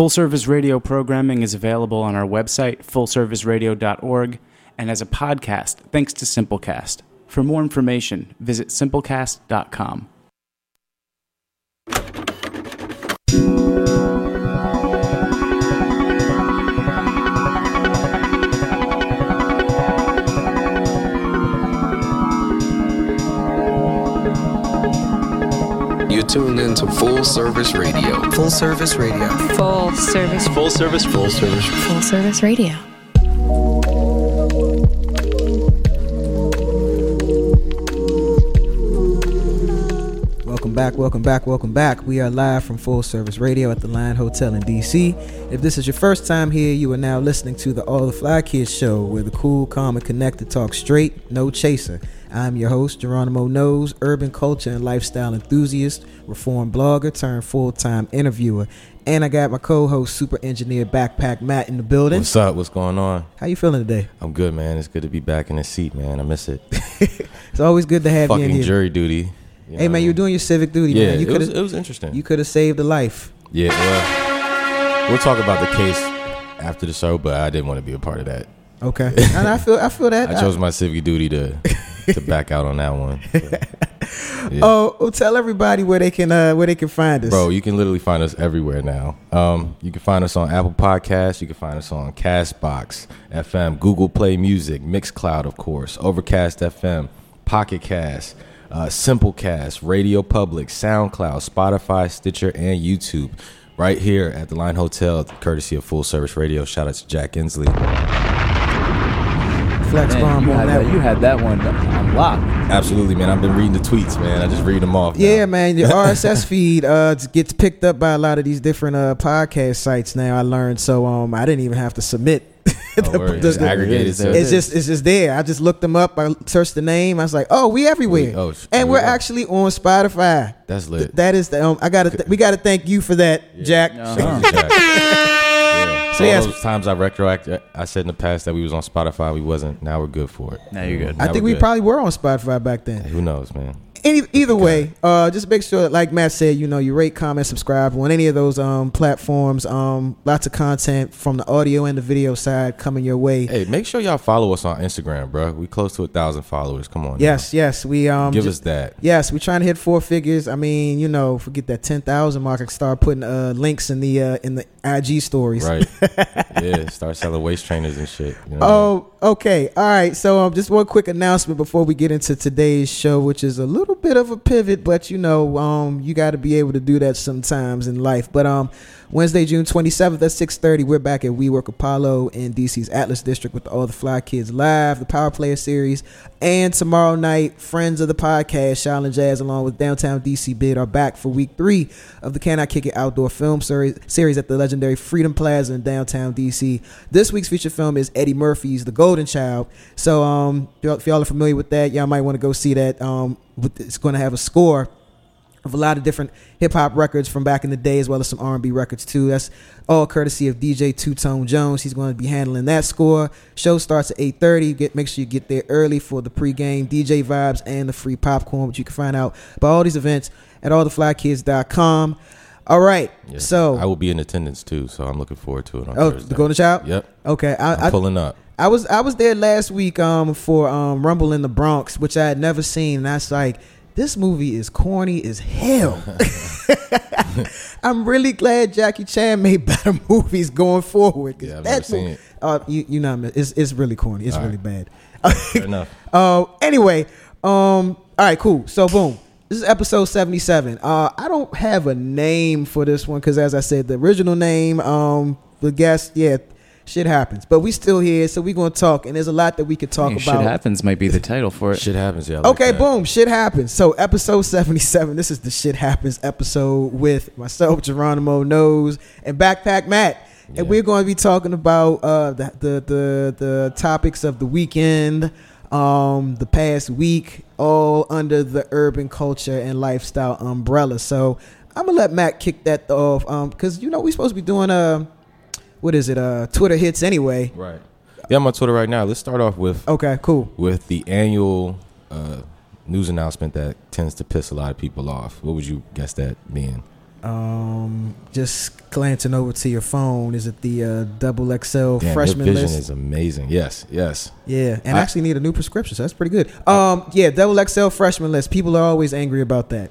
Full service radio programming is available on our website, fullserviceradio.org, and as a podcast thanks to Simplecast. For more information, visit simplecast.com. tuned in to Full Service Radio. Full service radio. Full service. Full service, full service. Full service radio. Welcome back, welcome back, welcome back. We are live from Full Service Radio at the Line Hotel in DC. If this is your first time here, you are now listening to the All the Fly Kids show where the cool, calm, and connected talk straight, no chaser. I'm your host, Geronimo Knows, urban culture and lifestyle enthusiast, reform blogger turned full time interviewer. And I got my co host, super engineer Backpack Matt in the building. What's up? What's going on? How you feeling today? I'm good, man. It's good to be back in the seat, man. I miss it. It's always good to have you in Fucking here. jury duty. you Hey man, you're doing your civic duty, Yeah, man. You it was, could it was interesting. you could have saved a life. yeah, well, we'll talk about the case after the show, but I didn't want to be a part of that. Okay, and I feel I feel that. I chose my civic duty to to back out on that one. Yeah. Oh, well, tell everybody where they can uh, where they can find us. Bro, you can literally find us everywhere now. Um, you can find us on Apple Podcasts. You can find us on Castbox FM, Google Play Music, Mixcloud, of course, Overcast FM, Pocket Cast, uh, Simplecast, Radio Public, SoundCloud, Spotify, Stitcher, and YouTube. Right here at the Line Hotel, courtesy of Full Service Radio. Shout out to Jack Inslee. Flex Man, bomb you, on had that. that, you had that one on lock. Absolutely, man. I've been reading the tweets, man. I just read them off. now. Yeah, man, your RSS feed uh gets picked up by a lot of these different uh podcast sites now. I learned, so um I didn't even have to submit. Oh, word. It's aggregated. There It's just it's just there. I just looked them up. I searched the name. I was like, oh, we everywhere, We- oh, and there we're we go. actually on Spotify. That's Th- lit. that is the um. I gotta th- we gotta thank you for that, Jack. Uh-huh. Shout out. Yeah. So So yes- those times I retroact, I said in the past that we was on Spotify, we wasn't. Now we're good for it. Now you're good. I Now think we're we good. probably were on Spotify back then. Who knows, man? Any, either way, uh, just make sure, like Matt said, you know, you rate, comment, subscribe on any of those um, platforms. Um, lots of content from the audio and the video side coming your way. Hey, make sure y'all follow us on Instagram, bro. We close to a thousand followers. Come on. now. Yes, yes, we um, give ju- us that. Yes, we're trying to hit four figures. I mean, you know, forget that ten thousand mark. I can start putting uh, links in the uh, in the IG stories. Right. yeah. Start selling waist trainers and shit. You know Oh, okay. All right. So, um, just one quick announcement before we get into today's show, which is a little bit of a pivot, but you know, um, you got to be able to do that sometimes in life. But um, Wednesday, June twenty seventh at six thirty, we're back at WeWork Apollo in DC's Atlas District with all the Fly Kids live, the Power Player series, and tomorrow night, friends of the podcast, Shaolin Jazz, along with Downtown DC Bid, are back for week three of the Can I Kick It outdoor film series series at the legendary Freedom Plaza in downtown DC. This week's feature film is Eddie Murphy's The Golden Child. So, um, if y'all- are familiar with that, y'all might want to go see that. Um, it's going to have a score of a lot of different hip hop records from back in the day, as well as some R and B records too. That's all courtesy of DJ Two Tone Jones. He's going to be handling that score. Show starts at eight thirty. Get make sure you get there early for the pregame DJ vibes and the free popcorn, which you can find out about all these events at alltheflykids.com. All right, Yeah. so I will be in attendance too, so I'm looking forward to it on oh, Thursday. the Golden Child. Yep. Okay, I, I'm I, pulling up. I was I was there last week um for um Rumble in the Bronx, which I had never seen, and that's like this movie is corny as hell. I'm really glad Jackie Chan made better movies going forward. Yeah, I've never seen it. Uh, you you know it's it's really corny. It's All really right. bad. Fair enough. Uh, anyway, um, all right, cool. So boom. This is episode 77. Uh, I don't have a name for this one because, as I said, the original name, um, the guest, yeah, shit happens. But we still here, so we're gonna talk, and there's a lot that we could talk Hey, about. Shit happens might be the title for it. Shit happens. Yeah. I like Okay, that. boom, shit happens. So episode 77, this is the shit happens episode with myself, Geronimo Knows, and Backpack Matt. Yeah. And we're going to be talking about uh, the, the the the topics of the weekend, um, the past week, all under the urban culture and lifestyle umbrella. So I'm gonna let Matt kick that off, um, because you know we're supposed to be doing uh, what is it, uh, Twitter hits anyway. Right. Yeah, I'm on Twitter right now. Let's start off with Okay, cool. with the annual uh, news announcement that tends to piss a lot of people off. What would you guess that being? Um, just glancing over to your phone, is it the uh, double XL Damn, freshman your vision list? is amazing. Yes, yes. yeah, and I I- actually need a new prescription, so that's pretty good. Um, yeah, double XL freshman list. People are always angry about that.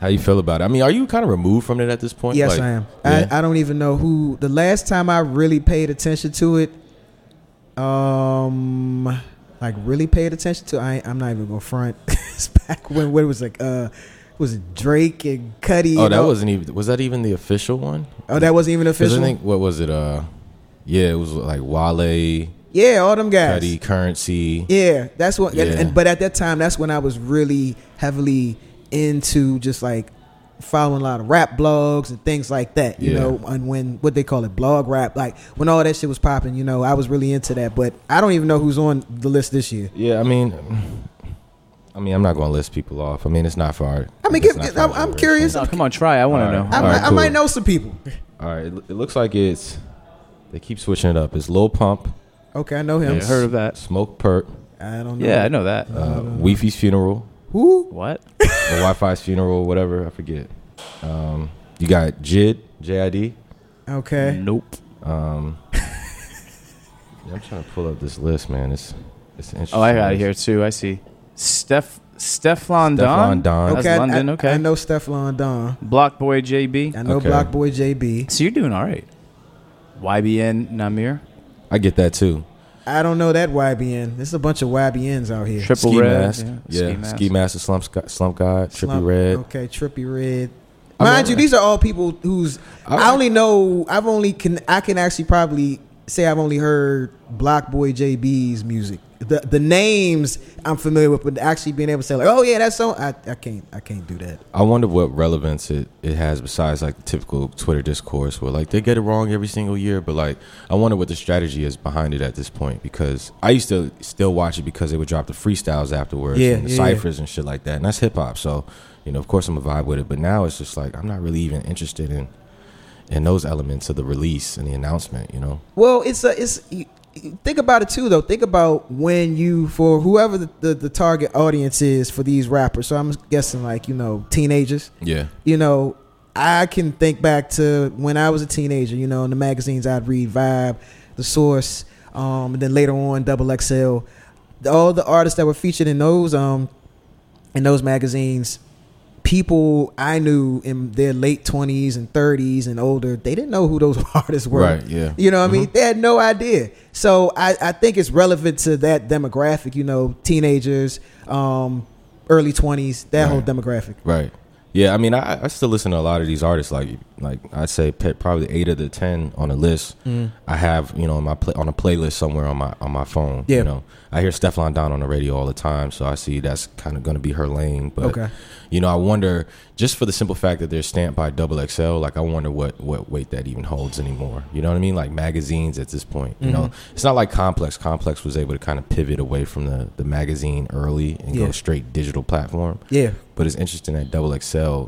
How you feel about it? I mean, are you kind of removed from it at this point? Yes, Like, I am. yeah? I, I don't even know who. The last time I really paid attention to it, um, like really paid attention to, I I'm not even gonna front. it's back when when it was like uh, was it Drake and Cudi? Oh, that all- wasn't even. Was that even the official one? Oh, that wasn't even official. I think what was it? Uh, yeah, it was like Wale, yeah, all them guys. Cudi, Currency. Yeah, that's what. and- Yeah. and, but at that time, that's when I was really heavily into just like following a lot of rap blogs and things like that. You Yeah. know, and when what they call it, blog rap. Like when all that shit was popping, you know, I was really into that. But I don't even know who's on the list this year. Yeah, I mean, I mean, I'm not going to list people off. I mean, it's not for our. I mean, give- I'm- I'm curious. No, come on, try. I want to All right. know. I, All might, right, I might know some people. All right, it, it looks like it's. They keep switching it up. It's Lil Pump, Okay, I know him. Yeah, heard of that? Smokepurpp, I don't know. Yeah, I know that. uh, Weefy's funeral, Who? What? Or Wi-Fi's funeral, whatever. I forget. Um, you got Jid, J I D. Okay. Nope. Um, yeah, I'm trying to pull up this list, man. It's it's interesting. Oh, I got it here too. I see. Steph Stefflon Don. Stefflon Don. That's Okay, I- London. I, okay. I know Stefan Don. Block Boy JB. I know Okay. Block Boy JB. So you're doing all right. YBN Nahmir. I get that too. I don't know that YBN. There's a bunch of YBNs out here. Triple Ski Red. Mask, yeah, Ski Ski Master, Slump, Sc- Slump God, Trippie Redd. Okay, Trippie Redd. I mean, Mind you, these are all people who's I, I- only know. I've only can I can actually probably say I've only heard Block Boy JB's music. The the names I'm familiar with, but actually being able to say like, oh yeah, that's so I, I can't I can't do that. I wonder what relevance it, it has besides like the typical Twitter discourse where like they get it wrong every single year, but like I wonder what the strategy is behind it at this point because I used to still watch it because they would drop the freestyles afterwards Yeah, and the yeah, ciphers and shit like that, and that's hip hop. So you know, of course, I'm a vibe with it, but now it's just like I'm not really even interested in in those elements of the release and the announcement. You know, Well, it's a it's. Think about it too, though. Think about when you, for whoever the, the, the target audience is for these rappers. So I'm guessing, like you know, teenagers. yeah, you know, I can think back to when I was a teenager, you know, in the magazines I'd read Vibe, The Source, um, and then later on Double XL. All the artists that were featured in those um in those magazines, people I knew in their late twenties and thirties and older, they didn't know who those artists were. Right, yeah. You know what I mean? They had no idea. So I, I think it's relevant to that demographic, you know, teenagers, um, early twenties, that whole demographic. Right. Yeah, I mean, I, I still listen to a lot of these artists. Like, like I'd say probably eight of the ten on the list. Mm. I have, you know, on my play, on a playlist somewhere on my on my phone. Yeah. You know, I hear Stefan Don on the radio all the time, so I see that's kind of going to be her lane. But Okay. you know, I wonder just for the simple fact that they're stamped by Double XL. Like, I wonder what what weight that even holds anymore. You know what I mean? Like magazines at this point. You know, Mm-hmm. it's not like Complex. Complex was able to kind of pivot away from the the magazine early and Yeah. go straight digital platform. Yeah. But it's interesting that Double XL,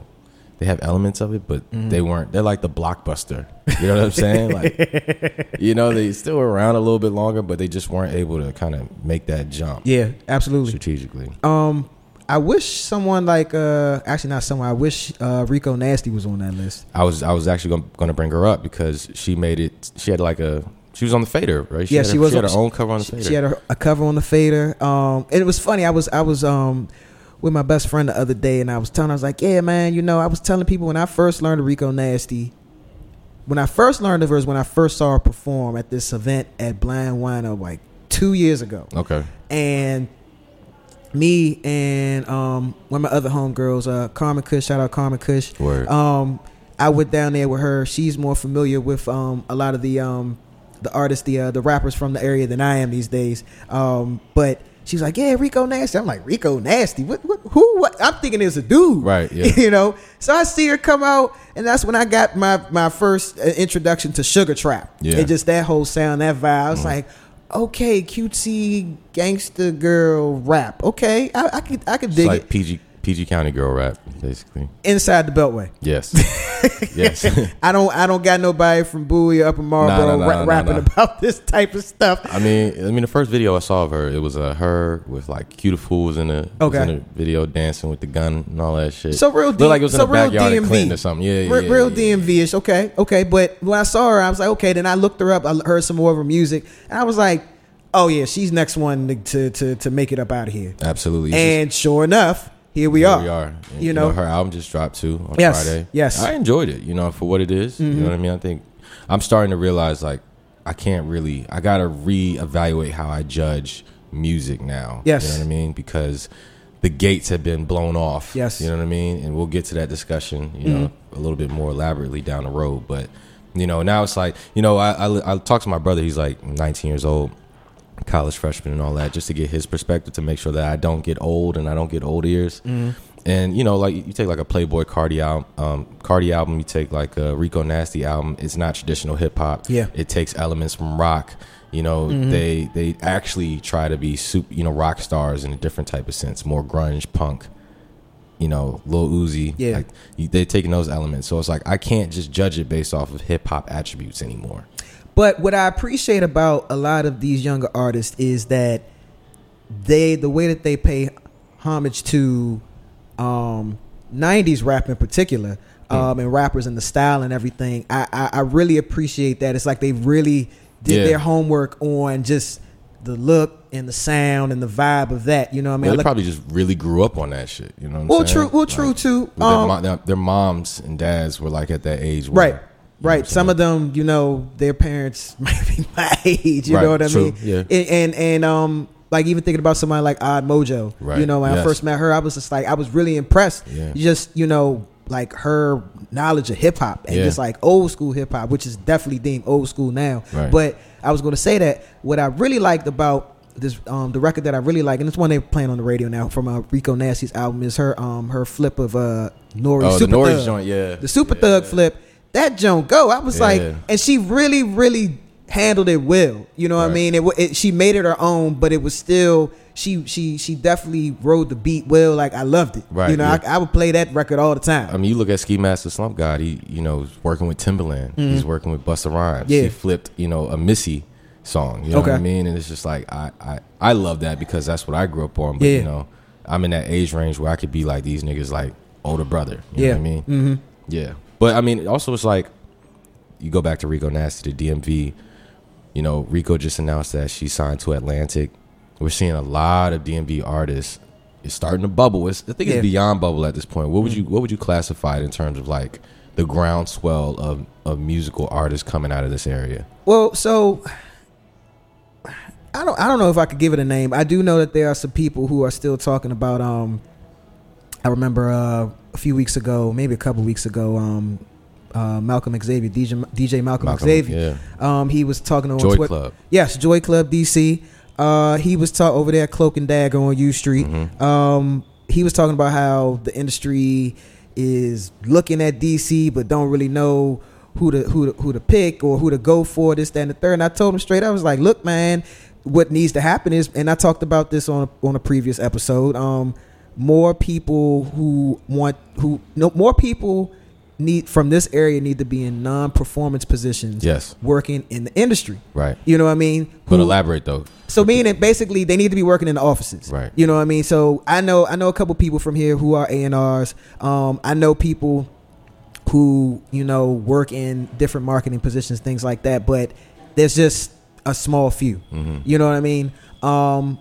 they have elements of it, but Mm-hmm. they weren't. They're like the blockbuster. You know what I'm saying? Like, you know, they still were around a little bit longer, but they just weren't able to kind of make that jump Yeah, absolutely. strategically. Um, I wish someone like uh, actually not someone. I wish uh, Rico Nasty was on that list. I was I was actually going to bring her up because she made it. She had like a. She was on the fader, right? She yeah, had she her, was. She had on- her own cover on the fader. She had a, a cover on the fader. Um, and it was funny. I was I was um with my best friend the other day, and I was telling. I was like, yeah, man. You know, I was telling people when I first learned Rico Nasty. When I first learned of her is when I first saw her perform at this event at Blind Whino like two years ago. okay. and me and um one of my other homegirls, uh Carmen Kush, shout out Carmen Kush. Word. Um I went down there with her. She's more familiar with um a lot of the um the artists, the uh, the rappers from the area than I am these days. Um but she was like, Yeah, Rico Nasty. I'm like, Rico Nasty? What what who what I'm thinking it's a dude. Right, yeah. you know? So I see her come out and that's when I got my my first uh, introduction to Sugar Trap. Yeah. Mm. And just that whole sound, that vibe. I was like, okay, cutesy gangster girl rap. Okay, I, I could I could It's dig like it. PG PG County girl rap, basically. inside the Beltway. Yes, yes. I don't I don't got nobody from Bowie or Upper Marlboro no, no, ra- no, rapping about this type of stuff. I mean, I mean, the first video I saw of her, it was uh, her with like cute fool was in the Okay. in the video dancing with the gun and all that shit. So real, Looked D- like it was so in the real backyard of DMV. Clinton or something. Yeah, yeah, Re- yeah, real yeah. DMV ish. Okay, okay. But when I saw her, I was like, okay. Then I looked her up. I heard some more of her music, and I was like, oh yeah, she's next one to to to, to make it up out of here. Absolutely. And sure enough, here we Here are. we are. And, You know? her album just dropped too on Yes, Friday. yes. Mm-hmm. I enjoyed it. You know, for what it is. You know what I mean? I think I'm starting to realize like I can't really. I gotta reevaluate how I judge music now. Yes. You know what I mean? Because the gates have been blown off. Yes. Mm-hmm. You know what I mean? And we'll get to that discussion. You know, a little bit more elaborately down the road, but. You know, now it's like you know. I, I I talked to my brother. He's like 19 years old, college freshman and all that, just to get his perspective to make sure that I don't get old and I don't get old ears. Mm-hmm. And you know, like you take like a Playboi Carti album, um, Carti album. You take like a Rico Nasty album. It's not traditional hip hop. Yeah. Mm-hmm. it takes elements from rock. You know, they they actually try to be super, you know, rock stars in a different type of sense, more grunge, punk. You know, Lil Uzi. Yeah. like, they're taking those elements. So it's like I can't just judge it based off of hip hop attributes anymore. But what I appreciate about a lot of these younger artists is that they the way that they pay homage to um 90s rap in particular um and rappers and the style and everything I, I I really appreciate that it's like they really did Yeah. their homework on just the look and the sound and the vibe of that you know what I mean Well, they probably just really grew up on that shit. You know what I'm well saying? true well true Like, too their, um, their, their moms and dads were like at that age. Right right some of them you know their parents might be my age you Right, know what i true, mean yeah. and, and and um like even thinking about somebody like odd mojo Right, you know when i first met her i was just like i was really impressed Yeah. just you know like her knowledge of hip-hop and Yeah. just like old school hip-hop which is definitely deemed old school now Right. but i was going to say that what i really liked about this um the record that I really like, and it's one they're playing on the radio now from uh, Rico Nasty's album is her um her flip of uh Nori Oh, the Super Nori's Thug. joint, yeah. the Super Yeah. Thug flip that joint go. I was Yeah. like, and she really, really handled it well. You know what I mean? It, it she made it her own, but it was still she she she definitely rode the beat well. Like I loved it. Right, You know, yeah. I, I would play that record all the time. I mean, you look at Ski Mask the Slump God. He, you know, working with Timbaland. He's working with Busta Rhymes. Mm-hmm. Yeah. He flipped, you know, a Missy song. You know what I mean? And it's just like I, I, I love that because that's what I grew up on. But Yeah. you know, I'm in that age range where I could be like these niggas, like older brother. You Yeah. know what I mean? Mm-hmm. Yeah. But I mean, also it's like you go back to Rico Nasty, the DMV. You know, Rico just announced that she signed to Atlantic. We're seeing a lot of DMV artists. It's starting to bubble. It's, I think Yeah. it's beyond bubble at this point. What would you What would you classify it in terms of like the groundswell of of musical artists coming out of this area? Well, so I don't I don't know if I could give it a name. I do know that there are some people who are still talking about um I remember uh, a few weeks ago, maybe a couple weeks ago, um uh, Malcolm Xavier, DJ, DJ Malcolm, Malcolm, Xavier. Um, he was talking on Joy Twitter. Club. Yes, Joy Club DC. Uh, he was talking over there at Cloak and Dagger on U Street. Mm-hmm. Um, he was talking about how the industry is looking at DC, but don't really know who to who to, who to pick or who to go for. This, that, and the third. And I told him straight. I was like, "Look, man, what needs to happen is," and I talked about this on on a previous episode. Um, more people who want who no more people need from this area need to be in non-performance positions Yes. working in the industry Right. you know what i mean But Who- elaborate though. so meaning basically they need to be working in the offices Right. you know what i mean so i know i know a couple people from here who are a&rs um, i know people who you know work in different marketing positions things like that but there's just a small few Mm-hmm. you know what i mean um,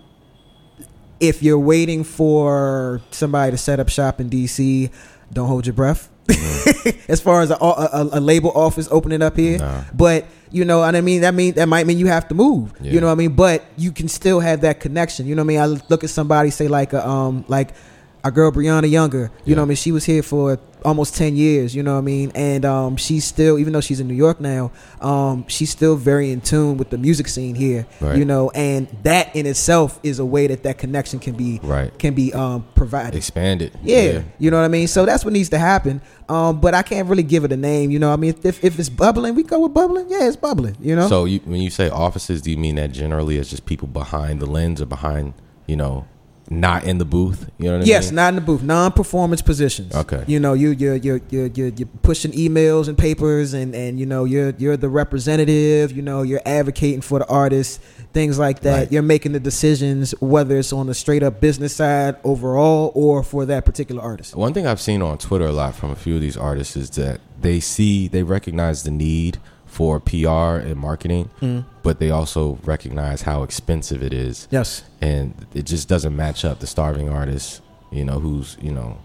if you're waiting for somebody to set up shop in DC, don't hold your breath. as far as a, a, a label office opening up here, Nah. but you know what I mean. That mean that might mean you have to move. Yeah. You know what I mean. But you can still have that connection. You know what I mean. I look at somebody say like a, um like our girl Brianna Younger. You Yeah. know I mean. She was here for almost ten years. You know what I mean. And um she's still even though she's in New York now, um she's still very in tune with the music scene here. Right. You know, and that in itself is a way that that connection can be Right. can be um provided. expanded it. Yeah, you know what I mean. So that's what needs to happen. Um, but I can't really give it a name. You know, what I mean, if if it's bubbling, we go with bubbling. Yeah, it's bubbling. You know. So you, when you say offices, do you mean that generally as just people behind the lens or behind, you know, not in the booth. You know what I Yes, mean? not in the booth, non-performance positions. Okay. You know, you you're you're you're you're, you're pushing emails and papers, and and you know you're you're the representative. You know, you're advocating for the artist, things like that. Right. You're making the decisions whether it's on the straight up business side overall or for that particular artist. One thing I've seen on Twitter a lot from a few of these artists is that they see, they recognize the need for PR and marketing, Mm. but they also recognize how expensive it is. Yes. And it just doesn't match up the starving artist, you know, who's, you know,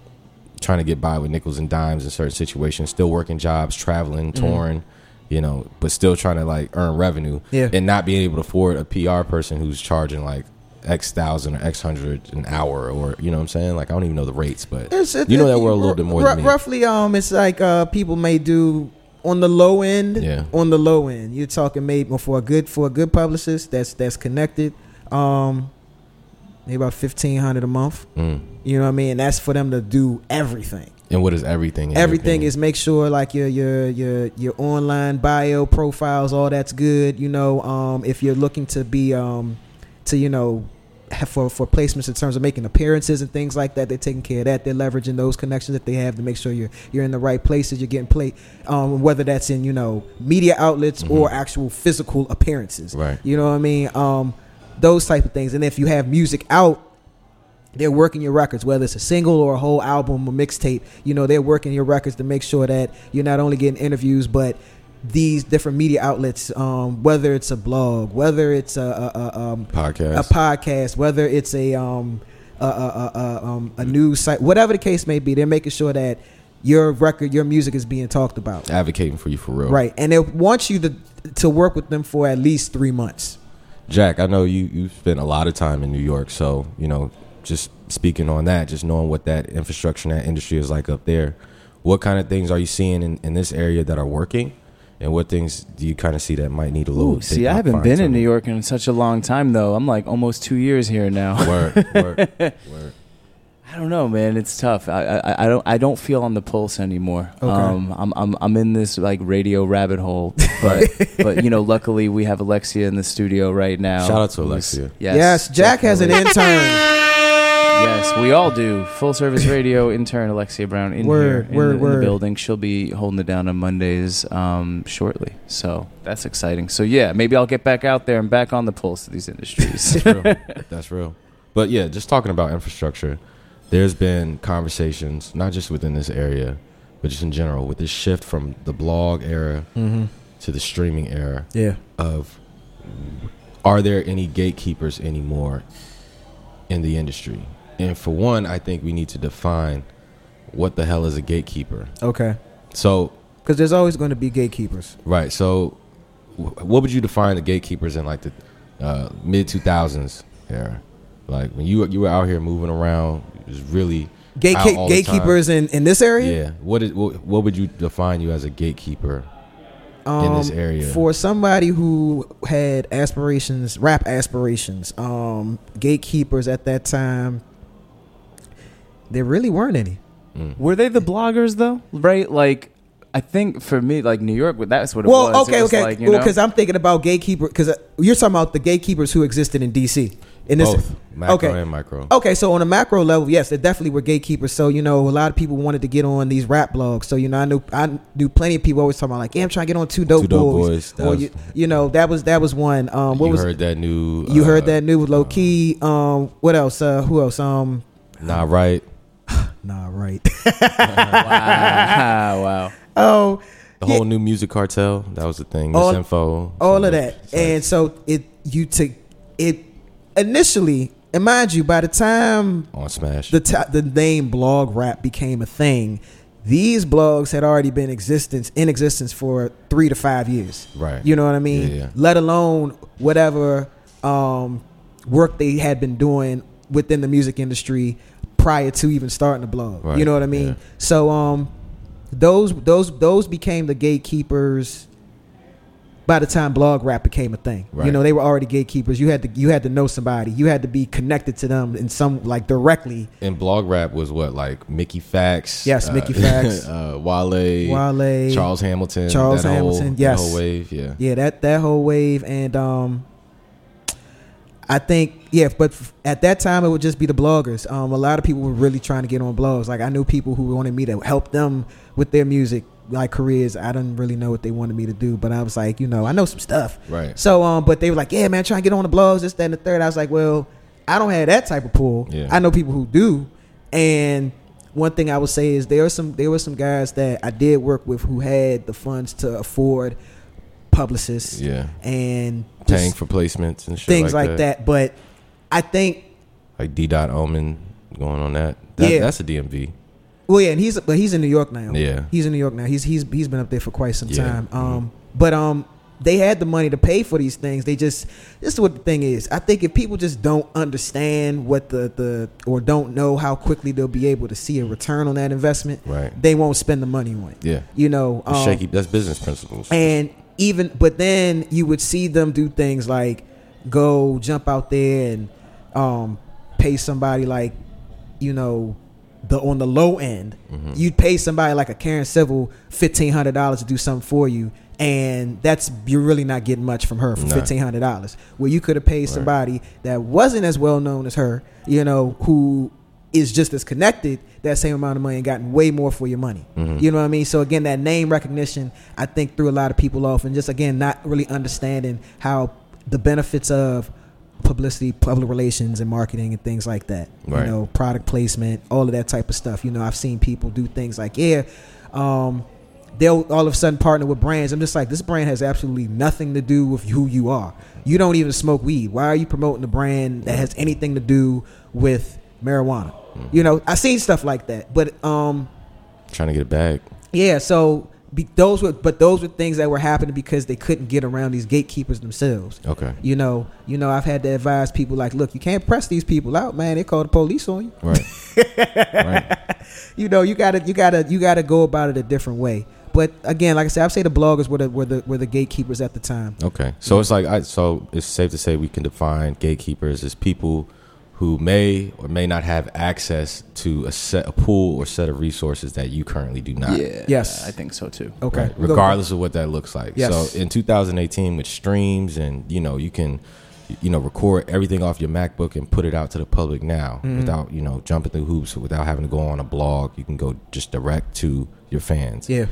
trying to get by with nickels and dimes in certain situations, still working jobs, traveling, Mm-hmm. touring, you know, but still trying to like earn revenue Yeah. and not being able to afford a PR person who's charging like X thousand or X hundred an hour or you know what I'm saying? Like I don't even know the rates, but It's- it- you know that world a little bit more me. Roughly, um, it's like uh, people may do on the low end. Yeah. On the low end, you're talking maybe for a good for a good publicist that's that's connected. Um, maybe about fifteen hundred a month. Mm. You know what I mean? And that's for them to do everything. And what is everything? in Everything is make sure like your your your your online bio profiles, all that's good. You know, um, if you're looking to be um, to you know for for placements in terms of making appearances and things like that, they're taking care of that. They're leveraging those connections that they have to make sure you're you're in the right places. You're getting played, um, whether that's in you know media outlets or actual physical appearances. Mm-hmm. Right. You know what I mean? Um, those type of things. And if you have music out they're working your records, whether it's a single or a whole album or mixtape. You know, they're working your records to make sure that you're not only getting interviews, but these different media outlets, um, whether it's a blog, whether it's a, a, a, um, podcast. a podcast, whether it's a um, a, a, um, a news site, whatever the case may be, they're making sure that your record, your music is being talked about. advocating for you for real. Right, and they want you to to work with them for at least three months. Jack, I know you you spent a lot of time in New York, so you know, just speaking on that, just knowing what that infrastructure and that industry is like up there, what kind of things are you seeing in, in this area that are working, and what things do you kind of see that might need a little? Ooh, see, I haven't been in New York in such a long time, though. I'm like almost two years here now. Word, word, word. I don't know, man. It's tough. I, I, I don't I don't feel on the pulse anymore. Okay. Um, I'm I'm I'm in this like radio rabbit hole, but but you know, luckily we have Alexia in the studio right now. Shout out to Alexia. Yes, yes, Jack has an intern. Yes, we all do. Full service radio intern Alexia Brown in Word, here in, word, the, in the building. She'll be holding it down on Mondays um, shortly. So that's exciting. So yeah, maybe I'll get back out there and back on the pulse of these industries. That's real. That's real. But yeah, just talking about infrastructure, there's been conversations, not just within this area, but just in general, with this shift from the blog era Mm-hmm. to the streaming era Yeah. of are there any gatekeepers anymore in the industry? And for one, I think we need to define what the hell is a gatekeeper. Okay. So, Because there's always going to be gatekeepers. right. So, what would you define the gatekeepers in like the uh, mid 2000s era? Like when you you were out here moving around, it was really Gate out all the time. gatekeepers in, in this area? Yeah. What is what, what would you define you as a gatekeeper? um, this area. For somebody who had aspirations, rap aspirations, um, gatekeepers at that time, there really weren't any. Mm. Were they the bloggers though? Right? Like I think for me, like New York, that's what it Well, was. Well, okay, it was okay. Like, you well, know? because I'm thinking about gatekeeper. Because you're talking about the gatekeepers who existed in DC. In this, Both macro okay. and micro. Okay, so on a macro level, yes, there definitely were gatekeepers. So you know, a lot of people wanted to get on these rap blogs. So you know, I knew I knew plenty of people always talking about like, yeah, I'm trying to get on two dope Two Dope boys. Boys, Or was- you, you know, that was that was one. Um, what you was heard that new? you uh, heard that new low key? Um, what else? Uh, who else? Um, Not right. Nah, right. wow, wow. oh, The Yeah. whole new music cartel. That was the thing. All- Misinfo. all of that, sites. and so it you took it initially. And mind you, by the time on Smash. the t- the name blog rap became a thing, these blogs had already been existence in existence for three to five years. right. You know what I mean? Yeah, yeah. Let alone whatever um, work they had been doing within the music industry prior to even starting the blog. Right, You know what I mean? yeah. So um, those those those became the gatekeepers. By the time blog rap became a thing, you know they were already gatekeepers. You had to you had to know somebody. You had to be connected to them in some like directly. and blog rap was what like Mickey Factz. Yes, uh, Mickey Factz. uh, Wale. Wale, Charles Hamilton. Charles that whole- Hamilton, that yes. whole wave. Yeah. yeah, that that whole wave, and um, I think yeah, but f- at that time it would just be the bloggers. Um, a lot of people were really trying to get on blogs. Like I knew people who wanted me to help them with their music, like careers. I didn't really know what they wanted me to do, but I was like, you know, I know some stuff. Right. So um, but they were like, yeah, man, trying to get on the blogs, this, that, and the third. I was like, well, I don't have that type of pull. Yeah. I know people who do, and one thing I would say is there are some there were some guys that I did work with who had the funds to afford publicists Yeah. and Paying for placements and shit things like, that. But I think Like D. Dot Omen going on that. that Yeah. That's a DMV. well, yeah, and he's but he's in New York now. Yeah. he's in New York now. He's he's he's been up there for quite some Yeah. time. Um, but um, they had the money to pay for these things. They just this is what the thing is. I think if people just don't understand what the the or don't know how quickly they'll be able to see a return on that investment, Right. they won't spend the money on it. Yeah. You know, um, shaky. That's business principles. and even but then you would see them do things like go jump out there and um pay somebody like you know the on the low end. Mm-hmm. you'd pay somebody like a Karen Civil fifteen hundred dollars to do something for you and that's you're really not getting much from her for fifteen hundred dollars. Where you could have paid somebody that wasn't as well known as her you know who is just as connected that same amount of money and gotten way more for your money. Mm-hmm. You know what I mean? So again, that name recognition I think threw a lot of people off, and just again not really understanding how the benefits of publicity, public relations, and marketing and things like that. Right. You know, product placement, all of that type of stuff. You know, I've seen people do things like yeah. Um, They'll all of a sudden partner with brands. I'm just like, this brand has absolutely nothing to do with who you are. You don't even smoke weed. Why are you promoting a brand that has anything to do with marijuana? You know, I seen stuff like that, but um, Trying to get it back. yeah. So be, those were, but those were things that were happening because they couldn't get around these gatekeepers themselves. Okay. You know, you know, I've had to advise people like, look, you can't press these people out, man. They call the police on you. Right. right. You know, you gotta, you gotta, you gotta go about it a different way. But again, like I said, I'd say the bloggers were the were the were the gatekeepers at the time. Okay. So it's like I so it's safe to say we can define gatekeepers as people who may or may not have access to a set a pool or set of resources that you currently do not. Yeah. Yes. I think so too. Okay, Right? Regardless of what that looks like. Yes. So in 2018 with streams and you know you can you know record everything off your MacBook and put it out to the public now Mm-hmm. without you know jumping through hoops without having to go on a blog. You can go just direct to your fans. Yeah,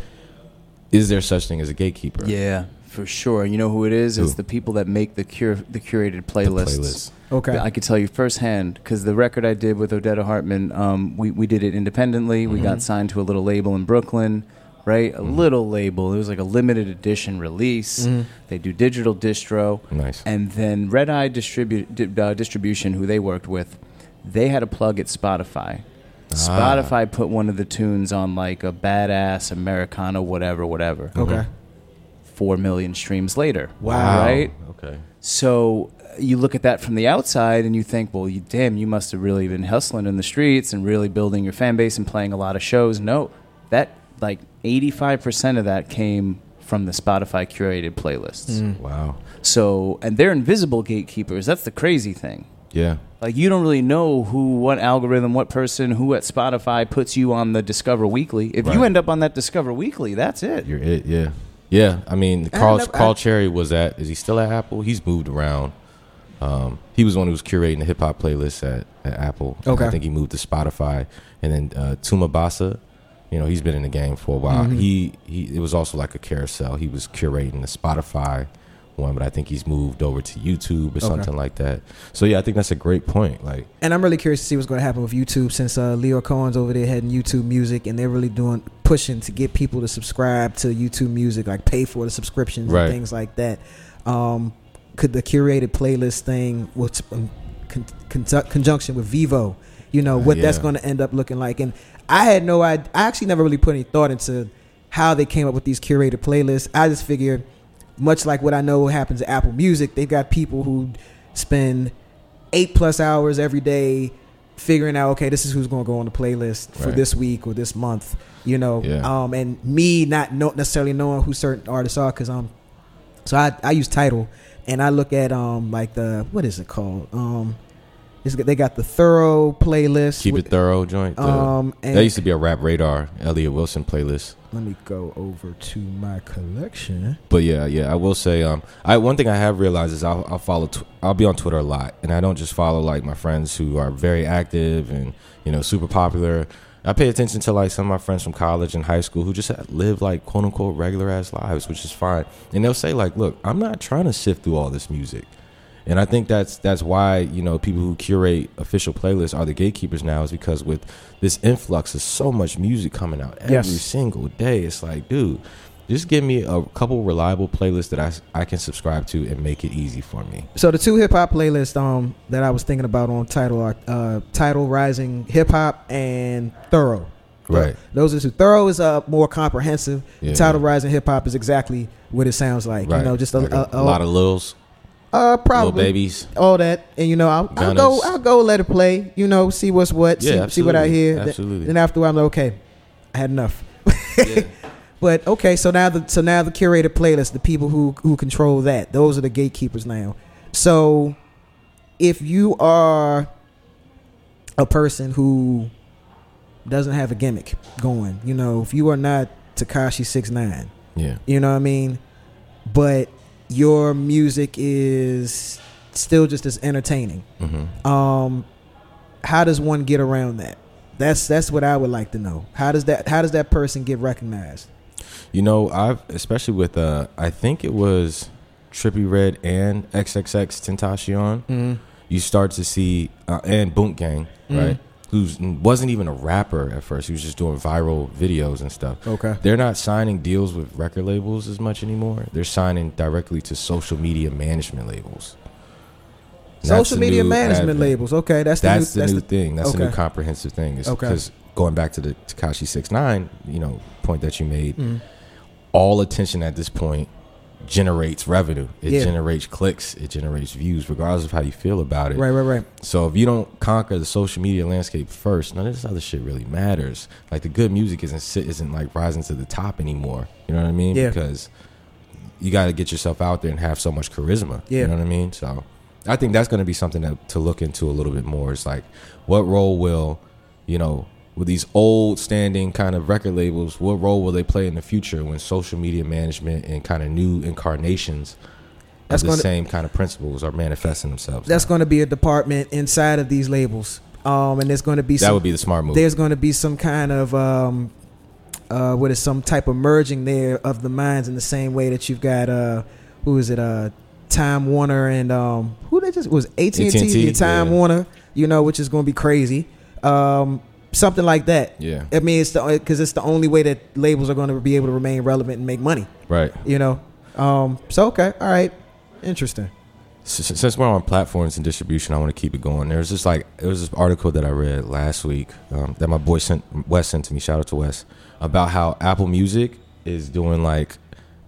Is there such thing as a gatekeeper? Yeah, for sure. You know who it is? It's the people that make the cure the curated The playlists. playlist. okay, I could tell you firsthand because the record I did with Odetta Hartman, um, we we did it independently. We Mm-hmm. got signed to a little label in Brooklyn, right? A little label. It was like a limited edition release. Mm-hmm. They do digital distro, Nice. and then Red Eye distribu- di- uh, Distribution, who they worked with, they had a plug at Spotify. Ah. Spotify put one of the tunes on like a badass Americana, whatever, whatever. okay, Four million streams later. Wow. Right? Okay. So uh, you look at that from the outside and you think, well, you, damn, you must have really been hustling in the streets and really building your fan base and playing a lot of shows. No, that like 85% of that came from the Spotify curated playlists. Mm. Wow. So, and they're invisible gatekeepers. That's the crazy thing. Yeah. Like you don't really know who, what algorithm, what person, who at Spotify puts you on the Discover Weekly. If you end up on that Discover Weekly, that's it. You're it. Yeah. Yeah. I mean, I Carl never- Carl I- Chery was at. Is he still at Apple? He's moved around. Um, he was the one who was curating the hip hop playlist at, at Apple. Okay. I think he moved to Spotify, and then uh, Tuma Basa. You know, he's been in the game for a while. Mm-hmm. He he. It was also like a carousel. He was curating the Spotify one, but I think he's moved over to YouTube or something like that. So yeah, I think that's a great point. Like, And I'm really curious to see what's going to happen with YouTube since uh, Lyor Cohen's over there heading YouTube Music, and they're really doing pushing to get people to subscribe to YouTube Music, like pay for the subscriptions Right. and things like that. Um, could the curated playlist thing, with um, con- con- conjunction with Vevo, you know what that's Yeah. going to end up looking like? And I had no idea. I actually never really put any thought into how they came up with these curated playlists. I just figured, much like what I know happens at Apple Music, they've got people who spend eight plus hours every day figuring out okay this is who's going to go on the playlist for Right. this week or this month you know Yeah. um and me not know, necessarily knowing who certain artists are because i'm so I, I use Tidal and i look at um like the what is it called um they got the thorough playlist. Keep with- it thorough joint. Um, and- that used to be a rap radar Elliot Wilson playlist. Let me go over to my collection. But yeah, yeah, I will say, um, I one thing I have realized is I'll, I'll follow, tw- I'll be on Twitter a lot, and I don't just follow like my friends who are very active and you know super popular. I pay attention to like some of my friends from college and high school who just live like quote unquote regular ass lives, which is fine. And they'll say like, "Look, I'm not trying to sift through all this music." And I think that's that's why you know people who curate official playlists are the gatekeepers now is because with this influx of so much music coming out every Yes. single day, it's like, dude, just give me a couple reliable playlists that I, I can subscribe to and make it easy for me. So the two hip hop playlists um that I was thinking about on Tidal are uh Tidal rising hip hop and thorough. Right. Those are two. Thorough is uh more comprehensive. Yeah. Tidal rising hip hop is exactly what it sounds like. Right. You know, just a, Like a, a, lot of lils, uh little probably babies. all that. And you know, I'll, I'll go I'll go let it play. You know, see what's what. Yeah, see, see what I hear. Absolutely. Then after I'm like, okay, I had enough. Yeah. But okay, so now the so now the curated playlist, the people who who control that, those are the gatekeepers now. So if you are a person who doesn't have a gimmick going, you know, if you are not Tekashi six nine, Yeah. you know what I mean, but your music is still just as entertaining. hmm Um, how does one get around that? That's that's what I would like to know. How does that how does that person get recognized? You know, I've especially with uh, I think it was Trippie Redd and XXX Tentacion. Mm-hmm. You start to see uh, and Boom Gang, Mhm. right? Who's wasn't even a rapper at first. He was just doing viral videos and stuff. Okay. They're not signing deals with record labels as much anymore. They're signing directly to social media management labels. And Social media management advent. labels. Okay, that's the That's new, the that's new the, thing. That's the new comprehensive thing. Okay. Because going back to the Tekashi Six Nine, you know, point that you made, Mhm. all attention at this point generates revenue. It Yeah. generates clicks. It generates views, regardless of how you feel about it. right, right, right. So if you don't conquer the social media landscape first, none of this other shit really matters. Like the good music isn't isn't like rising to the top anymore. You know what I mean? Yeah. Because you got to get yourself out there and have so much charisma. Yeah. You know what I mean? So I think that's going to be something that, to look into a little bit more. It's like what role will you know with these old standing kind of record labels, what role will they play in the future when social media management and kind of new incarnations That's of the same kind of principles are manifesting themselves? That's going to be a department inside of these labels. Um, and there's going to be that some, would be the smart move. there's going to be some kind of um, uh, what is some type of merging there of the minds in the same way that you've got uh, who is it uh, Time Warner and um, who they just was AT and T Time yeah. Warner, you know, which is going to be crazy. Um, something like that. Yeah. I mean, it's the because it's the only way that labels are going to be able to remain relevant and make money. Right. You know. Um, so okay, all right, interesting. Since we're on platforms and distribution, I want to keep it going. There's this like there was this article that I read last week um, that my boy sent Wes sent to me. Shout out to Wes about how Apple Music is doing like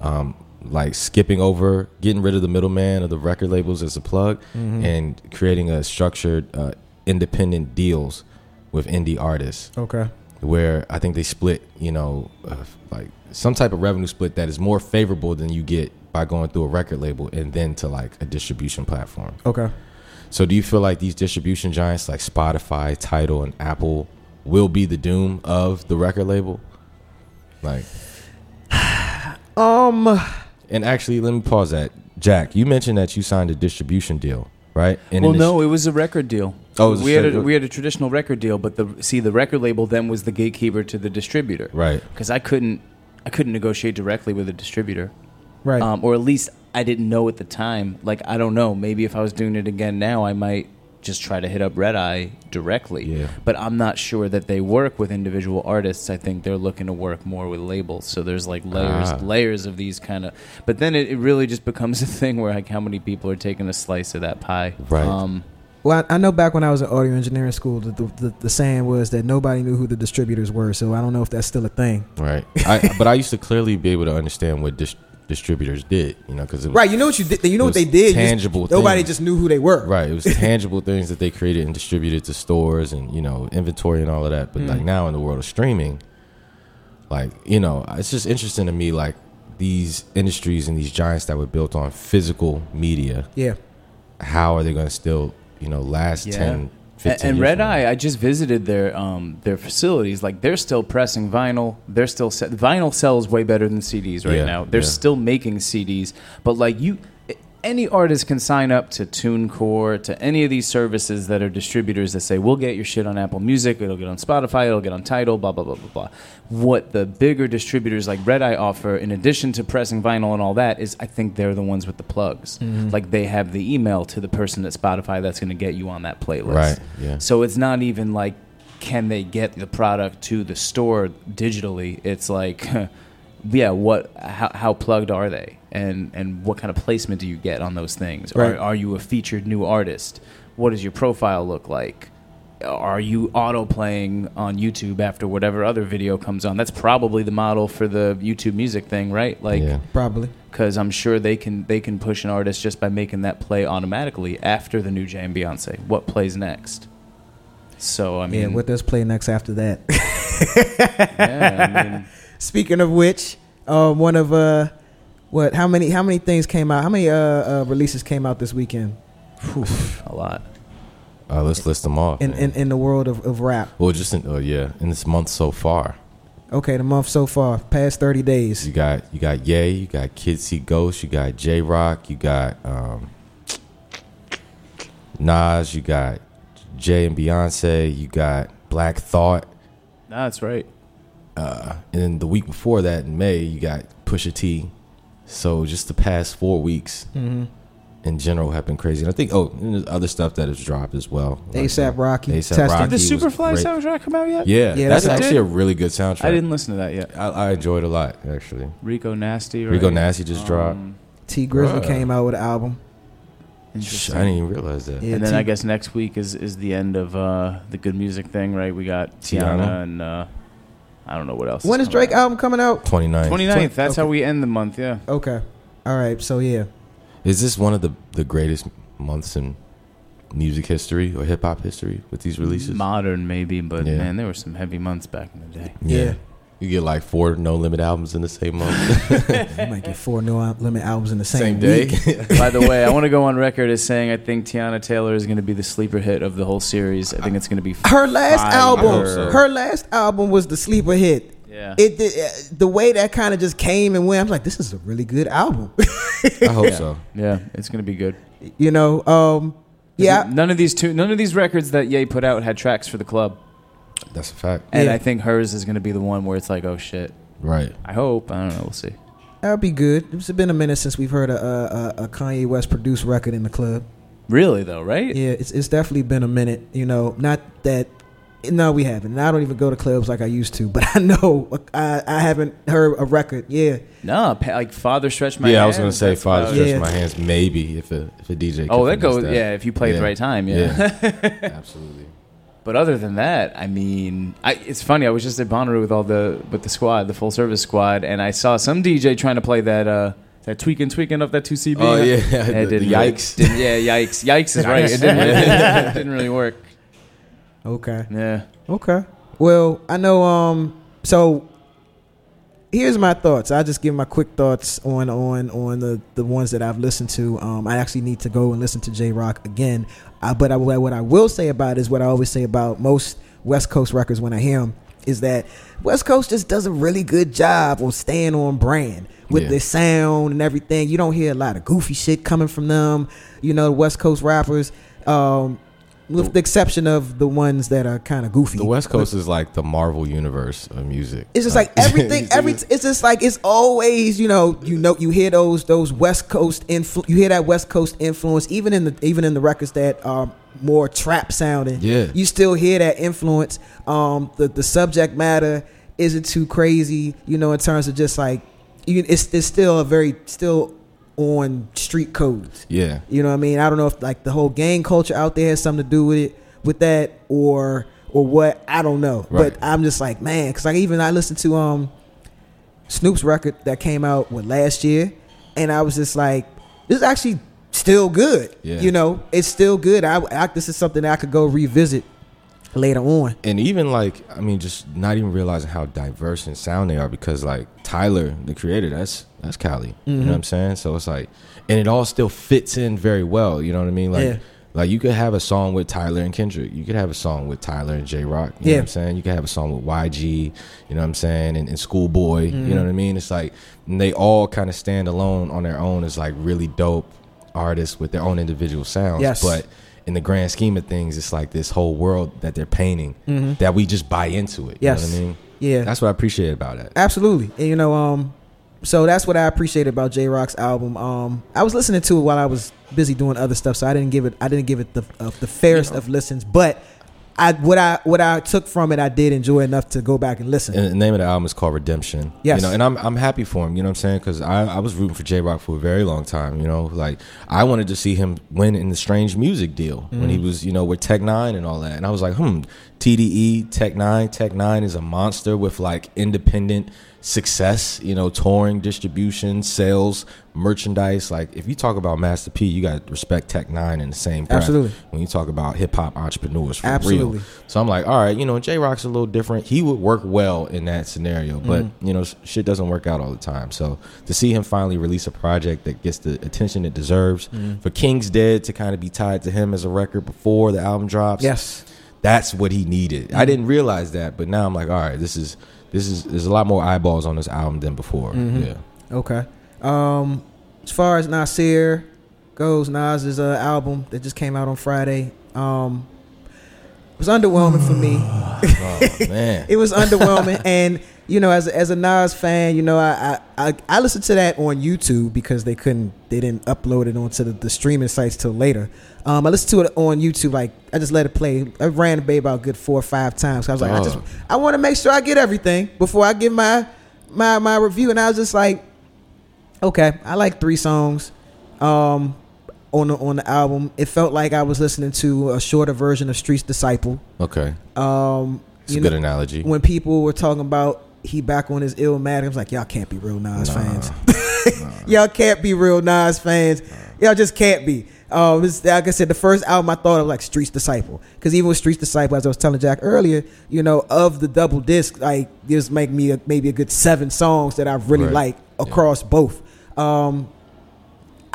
um, like skipping over, getting rid of the middleman of the record labels as a plug, and creating a structured uh, independent deals with indie artists Okay. where I think they split, you know, uh, like some type of revenue split that is more favorable than you get by going through a record label and then to like a distribution platform. Okay. So do you feel like these distribution giants like Spotify, Tidal, and Apple will be the doom of the record label? Like, Um. and actually, let me pause that. Jack, you mentioned that you signed a distribution deal, right? And well, in this- no, it was a record deal. Oh, it was a we had a, we had a traditional record deal, but the see the record label then was the gatekeeper to the distributor. right. Because I couldn't I couldn't negotiate directly with a distributor, Right. um, or at least I didn't know at the time. Like I don't know. Maybe if I was doing it again now, I might just try to hit up Red Eye directly. Yeah. But I'm not sure that they work with individual artists. I think they're looking to work more with labels. So there's like layers Ah. layers of these kind of. But then it, it really just becomes a thing where like how many people are taking a slice of that pie. Right. Um, Well, I, I know back when I was in audio engineering school, the, the, the, the saying was that nobody knew who the distributors were. So I don't know if that's still a thing. Right. I, but I used to clearly be able to understand what dis- distributors did, you know, because Right. You know what you did. You know what they did. You just- tangible nobody just knew who they were. Right. It was tangible things that they created and distributed to stores and, you know, inventory and all of that. But like Mm. now in the world of streaming, like, you know, it's just interesting to me, like these industries and these giants that were built on physical media, Yeah. how are they going to still you know last Yeah. 10, And, 15 and Red. Eye, I just visited their um, their facilities. Like they're still pressing vinyl. They're still se- vinyl sells way better than CDs right Yeah, now. They're yeah. still making CDs, but like you, any artist can sign up to TuneCore to any of these services that are distributors that say we'll get your shit on Apple Music, it'll get on Spotify, it'll get on Tidal, blah blah blah blah blah. What the bigger distributors like Red Eye offer, in addition to pressing vinyl and all that, is I think they're the ones with the plugs. Mm-hmm. Like they have the email to the person at Spotify that's going to get you on that playlist. Right, yeah. So it's not even like can they get the product to the store digitally? It's like yeah, what how, how plugged are they? And and what kind of placement do you get on those things? Right. Are are you a featured new artist? What does your profile look like? Are you auto playing on YouTube after whatever other video comes on? That's probably the model for the YouTube music thing, right? Like yeah. Probably. because I'm sure they can they can push an artist just by making that play automatically after the new Jay and Beyonce. What plays next? So I mean, yeah, what does play next after that? yeah, I mean, Speaking of which, uh, one of uh, what? How many? How many things came out? How many uh, uh releases came out this weekend a lot. Uh, let's list them off. in in, in the world of, of rap? well, just in, oh yeah, in this month so far, Okay, the month so far, past thirty days. you got you got Yay, you got Kid See Ghost, you got Jay Rock, you got um, Nas, you got Jay and Beyonce, you got Black Thought, Nah, that's right. uh, and then the week before that in May, you got Pusha T. So just the past four weeks Mm-hmm. in general have been crazy. And I think oh, and there's other stuff that has dropped as well. Like, ASAP Rocky, A$AP Testing. Rocky Did the Superfly soundtrack come out yet? Yeah, Yeah, that's that's- actually a really good soundtrack. I didn't listen to that yet. I, I enjoyed it a lot actually. Rico Nasty. Right? Rico Nasty just dropped. Um, Tee Grizzley Bruh. came out with an album. I didn't even realize that. Yeah, and then T- I guess next week is, is the end of uh, the good music thing, right? We got Teyana, Teyana. and uh, I don't know what else. When is Drake album coming out? 29. 29th. That's how we end the month. Yeah. Okay. All right. So yeah. Is this one of the, the greatest months in music history or hip hop history with these releases? Modern maybe, but Yeah. man, there were some heavy months back in the day. Yeah. You get like four no limit albums in the same month. You might get four No Limit albums in the same, same day. week. By the way, I want to go on record as saying I think Teyana Taylor is going to be the sleeper hit of the whole series. I think it's going to be Her last fire. album, so. her last album was the sleeper hit. Yeah. It did, uh, the way that kind of just came and went. I'm like, this is a really good album. I hope Yeah. so. yeah, it's going to be good. you know, um, yeah, None of these two, none of these records that Ye put out had tracks for the club, That's a fact. and Yeah. I think hers is going to be the one where it's like, oh shit. Right. I hope. I don't know. We'll see. that'd be good. It's been a minute since we've heard a, a, a Kanye West produced record in the club. Really though, right? Yeah, it's it's definitely been a minute. You know, not that. No, we haven't. And I don't even go to clubs like I used to, but I know I, I haven't heard a record. Yeah, No, like Father Stretch My yeah, I was gonna say that's Father about Stretch. Yeah. My Hands maybe if a if a DJ. Oh, that goes. finesse Yeah, if you play at Yeah. the right time. Yeah. Absolutely. But other than that, I mean, I, it's funny. I was just at Bonnaroo with all the with the squad, the full service squad, and I saw some DJ trying to play that uh, that tweaking tweaking off that two CB. Oh, yeah. And The- it didn't the really- yikes. didn't- yeah, yikes. Yikes is right. It didn't, really, it didn't really work. okay. Yeah. Okay. Well, I know. Um. So here's my thoughts. I'll just give my quick thoughts on on on the the ones that I've listened to. Um. I actually need to go and listen to Jay Rock again. Uh, but I, what I will say about it is what I always say about most West Coast records when I hear them is that West Coast just does a really good job on staying on brand with Yeah. their sound and everything. You don't hear a lot of goofy shit coming from them. You know, the West Coast rappers. Um. With the exception of the ones that are kind of goofy. The West Coast is like the Marvel universe of music. It's just like everything. Every it's just like it's always you know you know you hear those those West Coast influ- You hear that West Coast influence even in the even in the records that are more trap sounding. Yeah. you still hear that influence. Um, the the subject matter isn't too crazy. You know, in terms of just like you, it's it's still a very still on street codes. yeah. You know what I mean? I don't know if like the whole gang culture out there has something to do with it, with that, or or what. I don't know. Right. But I'm just like, man, because like even I listened to um Snoop's record that came out with last year, and I was just like, this is actually still good. Yeah. You know, it's still good. I, I this is something that I could go revisit later on. and even like I mean, just not even realizing how diverse in sound they are because like Tyler, the creator, that's that's Cali. You know Mm-hmm. what I'm saying? So it's like, and it all still fits in very well. You know what I mean? Like Yeah. Like you could have a song with Tyler and Kendrick. You could have a song with Tyler and Jay Rock. You know Yeah. what I'm saying? You could have a song with YG, you know what I'm saying, and, and Schoolboy. You Mm-hmm. know what I mean? It's like and they all kind of stand alone on their own as like really dope artists with their own individual sounds. Yes. But in the grand scheme of things, it's like this whole world that they're painting that we just buy into it. Mm-hmm. Yes. You know what I mean? Yeah. That's what I appreciate about it. Absolutely. And you know, um, so that's what I appreciated about Jay Rock's album. Um, I was listening to it while I was busy doing other stuff, so I didn't give it. I didn't give it the uh, the fairest of listens, but I what I what I took from it, I did enjoy enough to go back and listen. And the name of the album is called Redemption. Yes. You know, and I'm I'm happy for him. You know what I'm saying? Because I, I was rooting for Jay Rock for a very long time. You know, like I wanted to see him win in the Strange Music deal when he was you know with Tech N9ne and all that. And I was like, hmm, TDE, Tech N9ne, Tech N9ne is a monster with like independent success. You know, touring, distribution, sales, merchandise. Like if you talk about Master P, you got to respect Tech N9ne in the same breath. Absolutely. When you talk about hip hop entrepreneurs for Absolutely. real. So I'm like, all right, you know, Jay Rock's a little different. He would work well in that scenario, but Mm-hmm. you know, shit doesn't work out all the time. So to see him finally release a project that gets the attention it deserves, Mm-hmm. for King's Dead to kind of be tied to him as a record before the album drops, yes. that's what he needed. Mm-hmm. I didn't realize that, but now I'm like, all right, this is this is there's a lot more eyeballs on this album than before. Mm-hmm. Yeah, Okay. Um, as far as Nasir goes, Nas's uh, album that just came out on Friday, um, was underwhelming for me. oh man, it was underwhelming. And you know as a, as a Nas fan you know I, I I listened to that on YouTube because they couldn't they didn't upload it onto the, the streaming sites till later. Um I listened to it on YouTube like I just let it play. I ran it about a good four or five times. I was like I just I want to make sure I get everything before I give my my my review. And I was just like okay I like three songs. Um on the on the album it felt like I was listening to a shorter version of Street's Disciple okay, um it's a good analogy. when people were talking about he back on his Illmatic, I was like, y'all can't be real Nas fans. y'all can't be real Nas fans. Y'all just can't be. Um, like I said, the first album I thought of like Streets Disciple, because even with Streets Disciple, as I was telling Jack earlier, you know, of the double disc, like this make me a, maybe a good seven songs that I really Right. like across both. Um,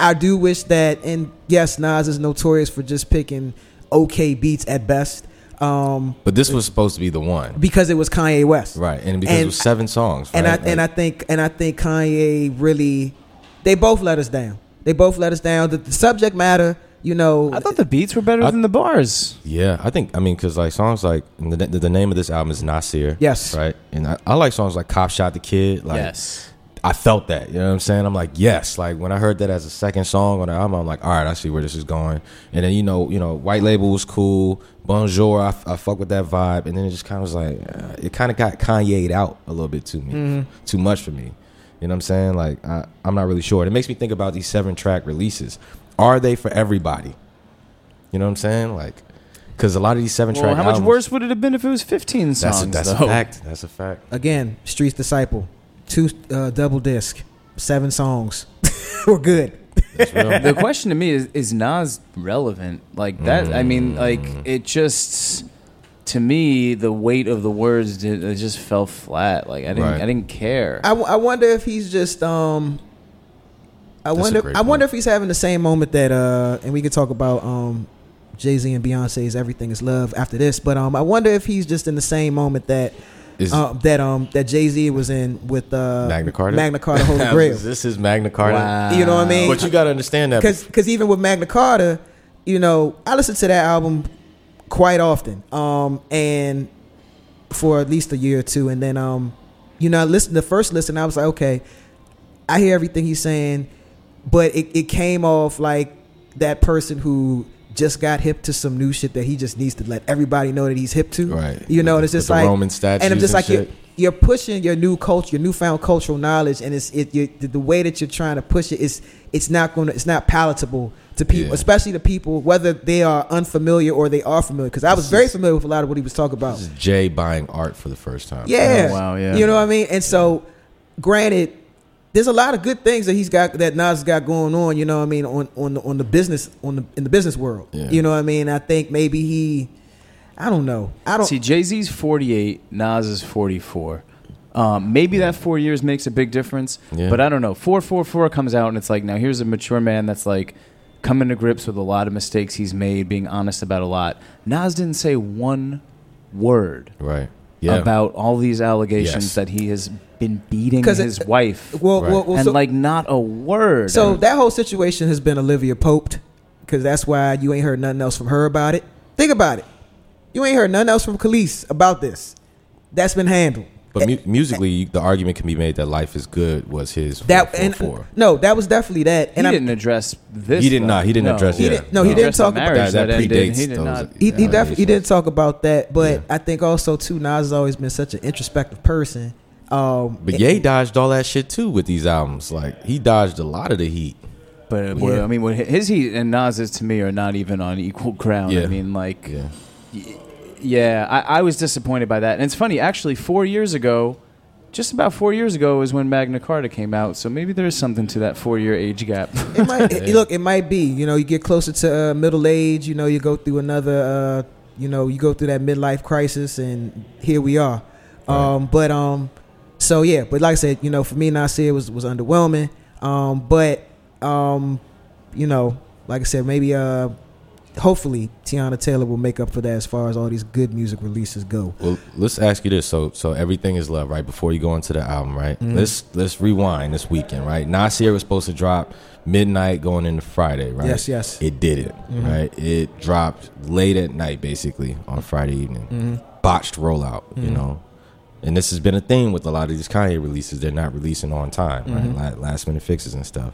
I do wish that, and yes, Nas is notorious for just picking okay beats at best. Um, but this was supposed to be the one, because it was Kanye West, right? And because it was seven songs, and I right? and I think and I think Kanye really, they both let us down. They both let us down. The, the subject matter, you know, I thought the beats were better I- than the bars. Yeah, I think I mean because like songs like the, the the name of this album is Nasir. Yes. right. And I, I like songs like "Cop Shot the Kid." Like, yes. I felt that. You know what I'm saying? I'm like, yes. Like when I heard that as a second song on the album, I'm like, all right, I see where this is going. And then you know, you know, White Label was cool. Bonjour, I, I fuck with that vibe. And then it just kind of was like, uh, it kind of got Kanye'd out a little bit to me, too much for me. You know what I'm saying? Like I, I'm not really sure. It makes me think about these seven track releases. Are they for everybody? You know what I'm saying? Like, because a lot of these seven Well, track. how much worse would it have been if it was 15 That's songs? a, that's though? a fact. That's a fact. again, Streets Disciple, two uh, double disc, seven songs. We're good. The question to me is is Nas relevant? Like that I mean like it just to me the weight of the words did, it just fell flat. Like I didn't Right. I didn't care. I, w- I wonder if he's just um. I That's wonder. great I wonder if he's having the same moment that uh, and we could talk about um, Jay Z and Beyonce's "Everything Is Love" after this. But um, I wonder if he's just in the same moment that Is uh, that um that Jay Z was in with uh Magna Carta? Magna Carta Holy Grail. Is this is Magna Carta? Wow. You know what I mean? But you got to understand that. because because even with Magna Carta, you know, I listen to that album quite often, um, and for at least a year or two, and then um, you know, I listen the first listen, I was like, okay, I hear everything he's saying, but it, it came off like that person who just got hip to some new shit that he just needs to let everybody know that he's hip to. Right. You know, With and it's just like Roman statues and I'm just and like you're, you're pushing your new culture, your newfound cultural knowledge, and it's it you, the, the way that you're trying to push it is it's not going to it's not palatable to people, Yeah. especially the people whether they are unfamiliar or they are familiar. Because I was This very familiar with a lot of what he was talking about. This is Jay buying art for the first time. Yeah. Oh, wow, yeah. You know what I mean? And so, granted, there's a lot of good things that he's got that Nas got going on. You know what I mean on on the, on the business on the in the business world. Yeah. You know what I mean? I think maybe he, I don't know. I don't. See, Jay Z's 48, Nas is 44. Um, maybe that four years makes a big difference, Yeah. but I don't know. 444 comes out and it's like, now here's a mature man that's like, coming to grips with a lot of mistakes he's made, being honest about a lot. Nas didn't say one word Right. Yeah. about all these allegations Yes. that he has been beating 'Cause it- his wife. Well, Right. well, well and so, like not a word. so And- that whole situation has been Olivia Poped because that's why you ain't heard nothing else from her about it. Think about it. You ain't heard nothing else from Kelis about this. That's been handled. but mu- musically, the argument can be made that "Life Is Good" was his That 444. and no, that was definitely that. he And I'm- didn't address this. He did though. not. He didn't No. address He yeah. didn't- no, he didn't talk about- marriage That- that predates He did those- not. he, he Yeah. definitely he didn't talk about that, but Yeah. I think also too Nas has always been such an introspective person. Um, But Ye dodged all that shit too with these albums. Like he dodged a lot of the heat. But uh, Yeah. well, I mean, what his heat and Nas's to me are not even on equal ground. I mean, like, Yeah. yeah, I, I was disappointed by that. And it's funny, actually, four years ago, just about four years ago, is when Magna Carta came out. So maybe there is something to that four-year age gap. it might it- look. It might be. You know, you get closer to uh, middle age. You know, you go through another. Uh, you know, you go through that midlife crisis, and here we are. Um, but um, so yeah. But like I said, you know, for me, Nasir was was underwhelming. Um, but um, you know, like I said, maybe uh, hopefully Teyana Taylor will make up for that as far as all these good music releases go. Well, let's ask you this. So, so everything is love, right? Before you go into the album, right? Mm-hmm. Let's let's rewind this weekend, right? Nasir was supposed to drop midnight going into Friday, right? Yes, yes. It didn't, Mm-hmm. right? It dropped late at night, basically on Friday evening. Mm-hmm. Botched rollout, you know. And this has been a thing with a lot of these Kanye releases. They're not releasing on time, Mm-hmm. right? Last minute fixes and stuff.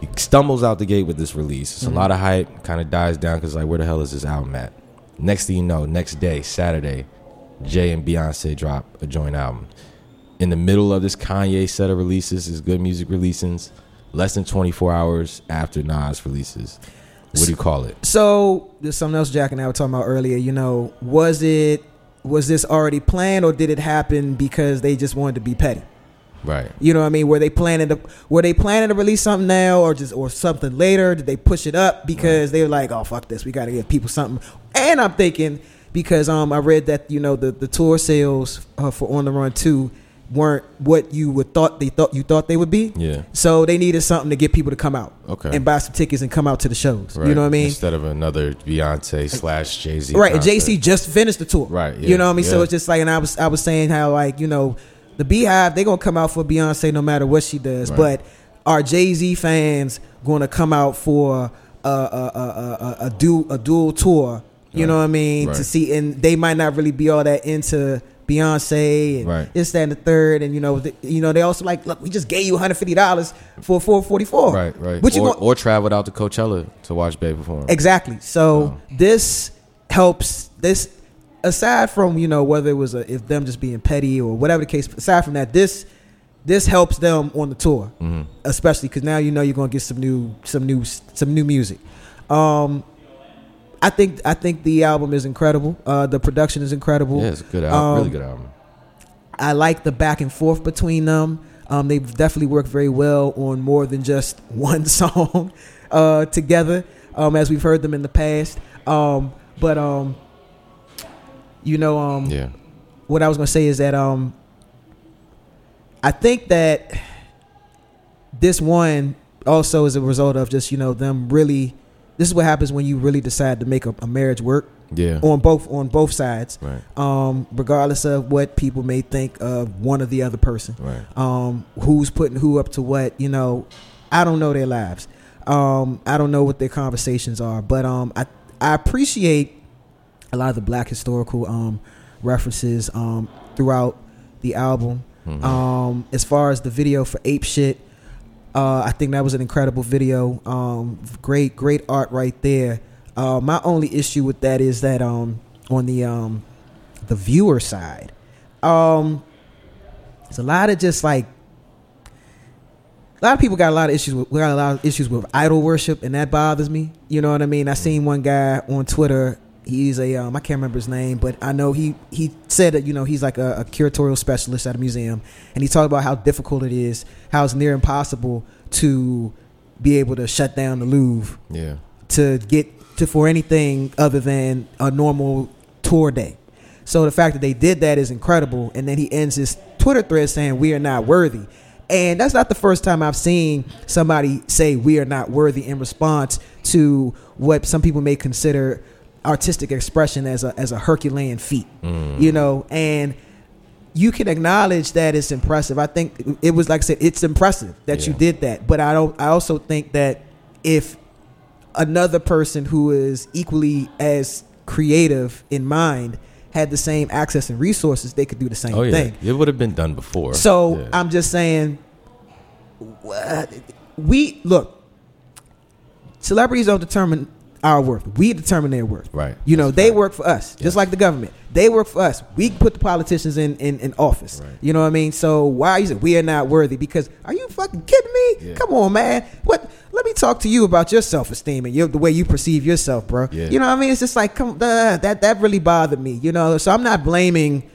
He stumbles out the gate with this release. It's Mm-hmm. a lot of hype, kind of dies down because like, where the hell is this album at? Next thing you know, next day, Saturday, Jay and Beyonce drop a joint album. In the middle of this Kanye set of releases, his good music releases, less than 24 hours after Nas releases. What do you call it? So there's something else Jack and I were talking about earlier. You know, was it was this already planned or did it happen because they just wanted to be petty? Right. You know what I mean? Were they planning to were they planning to release something now or just or something later? Did they push it up because they were like, oh fuck this, we got to give people something? And I'm thinking because um I read that you know the the tour sales uh, for On the Run two weren't what you would thought they thought you thought they would be. Yeah. So they needed something to get people to come out. Okay. And buy some tickets and come out to the shows. Right. You know what I mean? Instead of another Beyonce slash Jay Z. Right, and JC just finished the tour. Right, You know what I mean? So it's just like, and I was I was saying how like you know, the Beehive they gonna come out for Beyonce no matter what she does, Right. but are Jay Z fans gonna come out for a a a, a, a, a dual a dual tour? You Right, know what I mean? To see, and they might not really be all that into Beyonce and Right. this, that, and the third, and you know, the, you know, they also like, look, we just gave you one hundred fifty dollars for four forty four. Right, right. What you or, want? or traveled out to Coachella to watch Bey perform. Exactly. So this helps. This aside from you know whether it was a, if them just being petty or whatever the case. Aside from that, this this helps them on the tour, Mm-hmm. especially because now you know you're gonna get some new some new some new music. Um, I think I think the album is incredible. Uh, the production is incredible. Yeah, it's a good album. Um, really good album. I like the back and forth between them. Um, they've definitely worked very well on more than just one song uh, together, um, as we've heard them in the past. Um, but um, you know, um, Yeah. what I was gonna say is that um, I think that this one also is a result of just you know them really. This is what happens when you really decide to make a, a marriage work Yeah. on both on both sides Right. um, regardless of what people may think of one or the other person. Right. Um, who's putting who up to what? You know, I don't know their lives. Um, I don't know what their conversations are, but um, I I appreciate a lot of the black historical um, references um, throughout the album. Um, as far as the video for Ape Shit, uh, I think that was an incredible video. Um, great, great art right there. Uh, my only issue with that is that um, on the um, the viewer side, um, there's a lot of just like a lot of people got a lot of issues with we got a lot of issues with idol worship, and that bothers me. You know what I mean? I seen one guy on Twitter. He's a um, I can't remember his name, but I know he he said that you know he's like a, a curatorial specialist at a museum, and he talked about how difficult it is, how it's near impossible to be able to shut down the Louvre Yeah. to get to for anything other than a normal tour day. So the fact that they did that is incredible. And then he ends his Twitter thread saying we are not worthy. And that's not the first time I've seen somebody say we are not worthy in response to what some people may consider artistic expression as a as a Herculean feat. Mm. You know, and you can acknowledge that it's impressive. I think it was like I said, it's impressive that you did that. But I don't. I also think that if another person who is equally as creative in mind had the same access and resources, they could do the same Oh yeah, thing. it would have been done before. So Yeah. I'm just saying, we look. Celebrities don't determine our worth. We determine their worth. Right. You know, That's they fact. work for us, just like the government. They work for us. We put the politicians in in, in office. Right. You know what I mean? So why you say we are not worthy? Because are you fucking kidding me? Yeah. Come on, man. What? Let me talk to you about your self esteem and your, the way you perceive yourself, bro. Yeah. You know what I mean? It's just like come uh, that that really bothered me. You know, so I'm not blaming.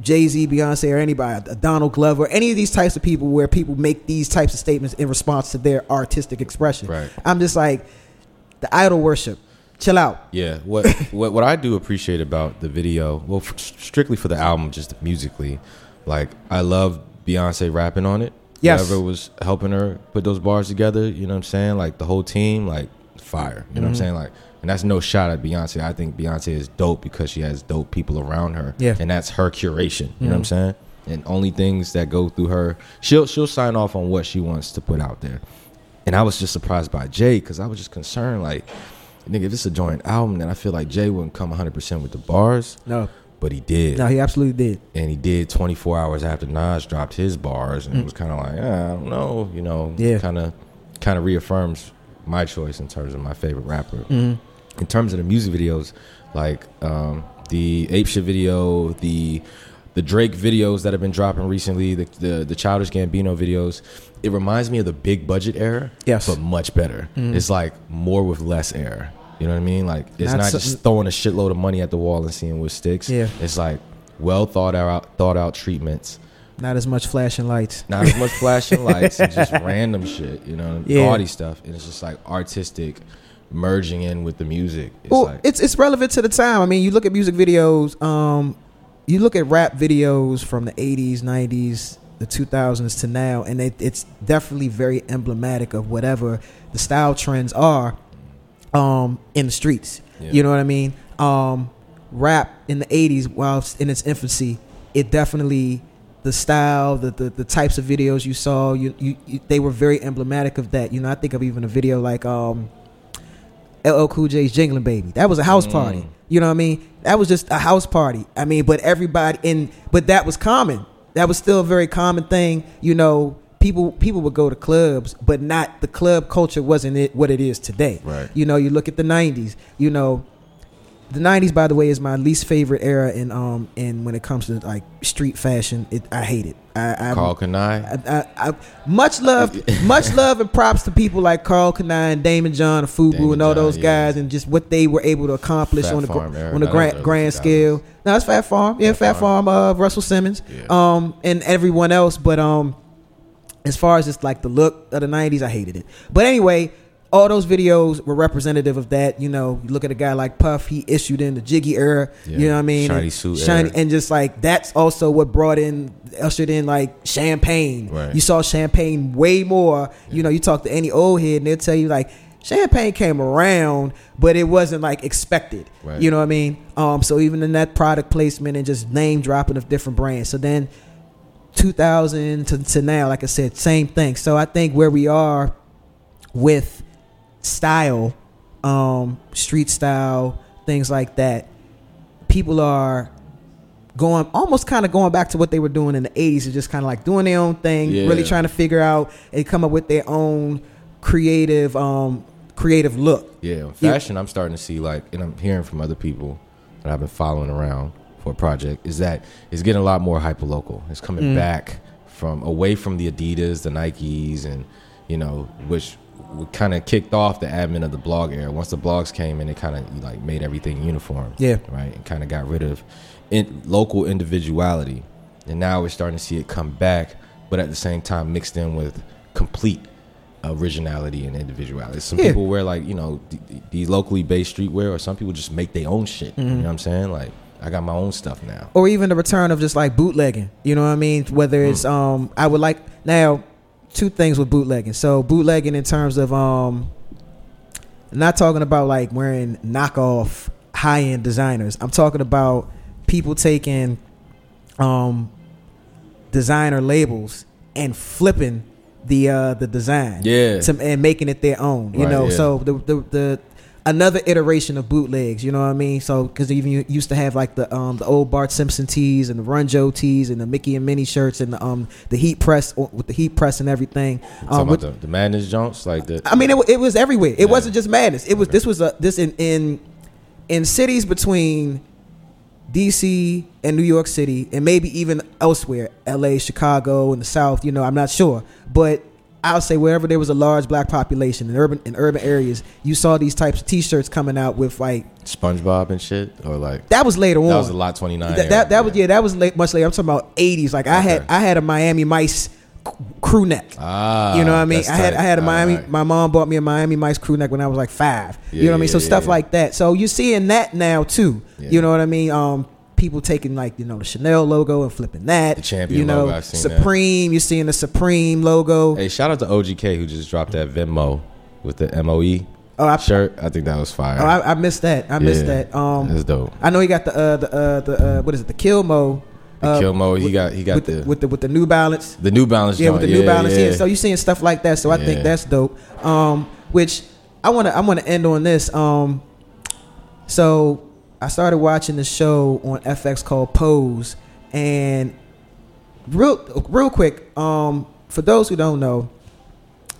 Jay Z, Beyonce, or anybody, uh, Donald Glover, or any of these types of people where people make these types of statements in response to their artistic expression. Right. I'm just like, the idol worship. Chill out. Yeah, what what what I do appreciate about the video, well, f- strictly for the album, just musically, like I love Beyonce rapping on it. Yes. whoever was helping her put those bars together, you know what I'm saying? Like the whole team, like fire. You know what Mm-hmm. I'm saying? Like, and that's no shot at Beyonce. I think Beyonce is dope because she has dope people around her. Yeah. Mm-hmm. and that's her curation. You know what I'm saying? And only things that go through her, she'll she'll sign off on what she wants to put out there. And I was just surprised by Jay because I was just concerned, like, nigga, if it's a joint album, then I feel like Jay wouldn't come 100% with the bars, No, but he did. no, he absolutely did. And he did 24 hours after Nas dropped his bars, and it was kind of like, ah, I don't know, you know, Mm. Yeah. kind of kind of reaffirms my choice in terms of my favorite rapper. Mm-hmm. In terms of the music videos, like um, the Ape Shit video, the the Drake videos that have been dropping recently, the, the the Childish Gambino videos, it reminds me of the big budget era, Yes. but much better. It's like more with less air. You know what I mean? Like it's Not not, so- just throwing a shitload of money at the wall and seeing what sticks. Yeah. It's like well thought out thought out treatments. Not as much flashing lights. Not as much flashing lights and just random shit, you know, Yeah. gaudy stuff. And it's just like artistic merging in with the music. It's well, like it's it's relevant to the time. I mean, you look at music videos. Um, you look at rap videos from the '80s, '90s, the 2000s to now, and it, it's definitely very emblematic of whatever the style trends are um, in the streets. Yeah. You know what I mean? Um, rap in the '80s, while in its infancy, it definitely the style, the, the the types of videos you saw, you, you, you they were very emblematic of that. You know, I think of even a video like um, LL Cool J's Jingling Baby. That was a house party. You know what I mean? That was just a house party. I mean, but everybody in but that was common. That was still a very common thing. You know, people people would go to clubs, but not the club culture wasn't it what it is today. Right. You know, you look at the nineties, you know, the '90s, by the way, is my least favorite era in um in when it comes to like street fashion. It I hate it. I, I Karl Kani. I, I, I, much love, much love and props to people like Karl Kani and Daymond John and Fubu Damon and all John, those yeah. guys and just what they were able to accomplish Fat on the era. on the grand grand scale. No, it's Phat Farm, yeah, Fat, Phat Farm, uh, Russell Simmons, Yeah. um, and everyone else. But um, as far as just like the look of the '90s, I hated it. But anyway, all those videos were representative of that. You know, you look at a guy like Puff; he issued in the Jiggy era. Yeah. You know what I mean? Shiny And suit shiny, era. and just like that's also what brought in, ushered in like champagne. Right. You saw champagne way more. You know, you talk to any old head, and they'll tell you like. Champagne came around, but it wasn't like expected. Right. You know what I mean? Um, so even in that product placement and just name dropping of different brands. So then 2000 to, to now, like I said, same thing. So I think where we are with style, um, street style, things like that, people are going almost kind of going back to what they were doing in the 80s, and just kind of like doing their own thing, Yeah. really trying to figure out and come up with their own creative, um, creative look. Yeah, fashion. I'm starting to see like, and I'm hearing from other people that I've been following around for a project is that it's getting a lot more hyper local. It's coming Mm. back from away from the Adidas, the Nikes, and you know, which kind of kicked off the admin of the blog era. Once the blogs came in, it kind of like made everything uniform. Yeah. right, and kind of got rid of in, local individuality, and now we're starting to see it come back, but at the same time mixed in with complete originality and individuality. Some Yeah. people wear like you know the, the locally based streetwear, or some people just make their own shit. You know what I'm saying? Like I got my own stuff now. or even the return of just like bootlegging. You know what I mean? Whether it's um, I would like now two things with bootlegging. So bootlegging in terms of um, not talking about like wearing knockoff high end designers. I'm talking about people taking um designer labels and flipping the uh the design Yeah. to, and making it their own you Right, know yeah. so the, the the another iteration of bootlegs you know what i mean so because even you used to have like the um the old bart simpson tees and the run joe tees and the mickey and minnie shirts and the um the heat press with the heat press and everything um with- about the, the madness Jones, like the. I mean, it, it was everywhere. It Yeah. wasn't just madness. It was Okay. this was a this in in in cities between D.C. and New York City, and maybe even elsewhere, L.A., Chicago, and the South. You know, I'm not sure, but I'll say wherever there was a large black population in urban in urban areas, you saw these types of T-shirts coming out with like SpongeBob and shit, or like that was later on. that was a lot twenty nine. That, that, that was yeah, that was late, much later. I'm talking about 80s. Like I had I had a Miami Mice crew neck. Ah, You know what I mean? I had tight. I had a Miami. Alright. My mom bought me a Miami Mice crew neck when I was like five. you know what I mean? So yeah, stuff yeah. like that. So you're seeing that now too. Yeah. You know what I mean? Um, people taking like you know the Chanel logo and flipping that. The Champion You know, logo, I've seen that. Supreme. You're seeing the Supreme logo. Hey, shout out to OGK who just dropped that Venmo with the MOE oh, I, shirt. I think that was fire. oh, I, I missed that. I missed Yeah, that. Um, that's dope. I know he got the uh, the uh, the uh, what is it? The Kilmo. The uh, Kilmo, he with- got he got with the, with the with the New Balance. the New Balance. Yeah, with the joint. New Balance. Yeah. yeah. So you're seeing stuff like that. So I think that's dope. Um, which I want to I want to end on this. Um, so I started watching the show on FX called Pose, and real real quick. Um, for those who don't know,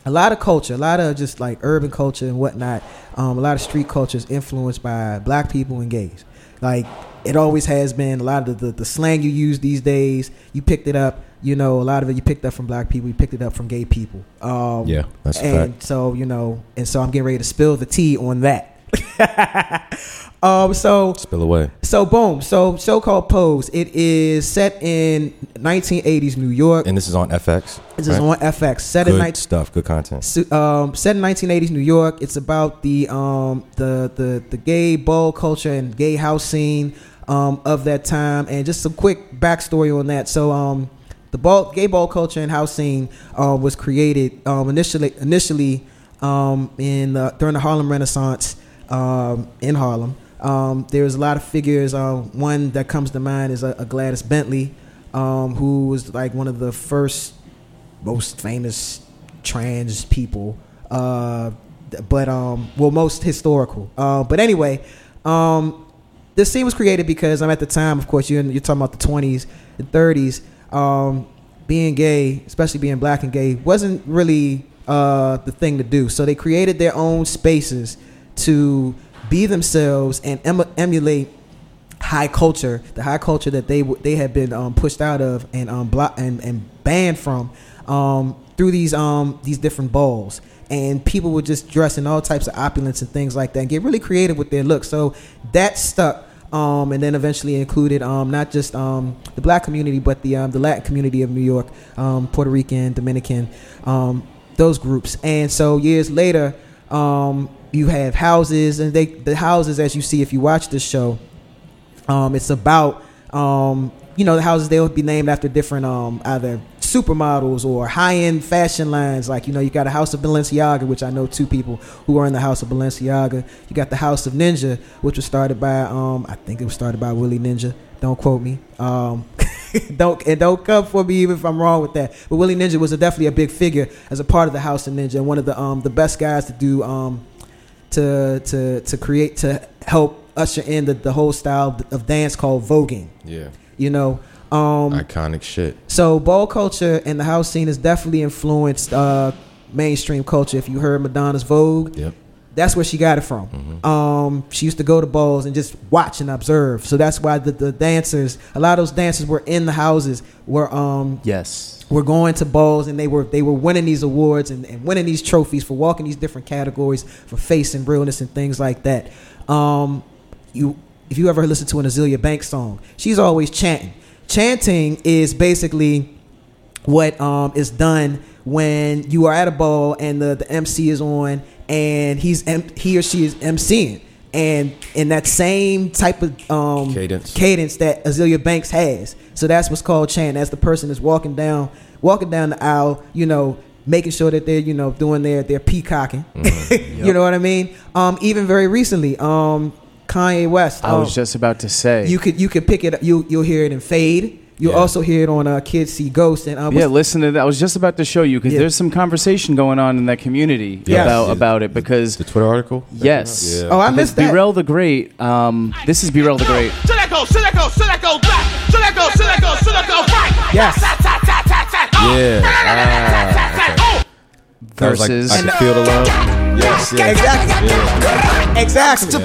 a lot of culture, a lot of just like urban culture and whatnot, um, a lot of street culture is influenced by black people and gays. Like it always has been. A lot of the, the slang you use these days, you picked it up. You know, a lot of it you picked up from black people. You picked it up from gay people. Um, Yeah, that's and so you know, and so I'm getting ready to spill the tea on that. um, so Spill away. so boom. So show called Pose. It is set in 1980s New York. And this is on FX. This is on FX. Set in Good 19 stuff. Good content. Um, set in 1980s New York. It's about the um, the the the gay ball culture and gay house scene um, of that time, and just some quick backstory on that. So, um, the ball gay ball culture and house scene uh, was created um, initially initially um, in the, during the Harlem Renaissance um, in Harlem. Um, there's a lot of figures. Uh, one that comes to mind is a, a Gladys Bentley, um, who was like one of the first most famous trans people uh but um well most historical uh but anyway um this scene was created because i'm at the time of course you're, in, you're talking about the 20s and 30s um being gay especially being black and gay wasn't really uh the thing to do so they created their own spaces to be themselves and em- emulate high culture, the high culture that they w- they had been um, pushed out of and um block and, and banned from um, through these um these different balls. And people would just dress in all types of opulence and things like that, and get really creative with their look. So that stuck. Um, and then eventually included um, not just um, the black community, but the um, the Latin community of New York, um, Puerto Rican, Dominican, um, those groups. And so years later, um, you have houses, and they the houses as you see if you watch this show, um, it's about um, you know the houses they'll be named after different um, either supermodels or high end fashion lines. Like you know you got a House of Balenciaga, which I know two people who are in the House of Balenciaga. You got the House of Ninja, which was started by um, I think it was started by Willie Ninja. Don't quote me. Um, don't and don't come for me even if I'm wrong with that. But Willie Ninja was a, definitely a big figure as a part of the House of Ninja and one of the um, the best guys to do um, to to to create to help usher in the, the whole style of dance called voguing. Yeah. You know, um, Iconic shit. so ball culture and the house scene has definitely influenced uh, mainstream culture. If you heard Madonna's Vogue, Yep. That's where she got it from. Mm-hmm. Um, she used to go to balls and just watch and observe. So that's why the, the dancers, a lot of those dancers were in the houses, were um, Yes. were going to balls and they were they were winning these awards and, and winning these trophies for walking these different categories for face and realness and things like that. Um, you if you ever listen to an Azealia Banks song, she's always chanting. Chanting is basically what um, is done when you are at a ball and the, the MC is on and he's he or she is MCing and in that same type of um, Cadence. cadence that Azealia Banks has. So that's what's called chant. As the person is walking down, walking down the aisle, you know, making sure that they're, you know, doing their their peacocking. you know what I mean? Um, even very recently, um, Kanye West. I um, was just about to say. you could you could pick it. You you'll hear it in Fade. You'll Yeah. also hear it on uh, Kids See Ghost and uh, yeah, listen to that. I was just about to show you because Yeah. there's some conversation going on in that community Yes. about Yeah. about it because The Twitter article? yes, Yeah. Oh, I because missed that. Burrell the Great. Um, this is Burrell the Great right. Yes. Yeah. Ah, okay. That was like, versus. I can feel the love. Yes, yes. Exactly. Yeah. Exactly.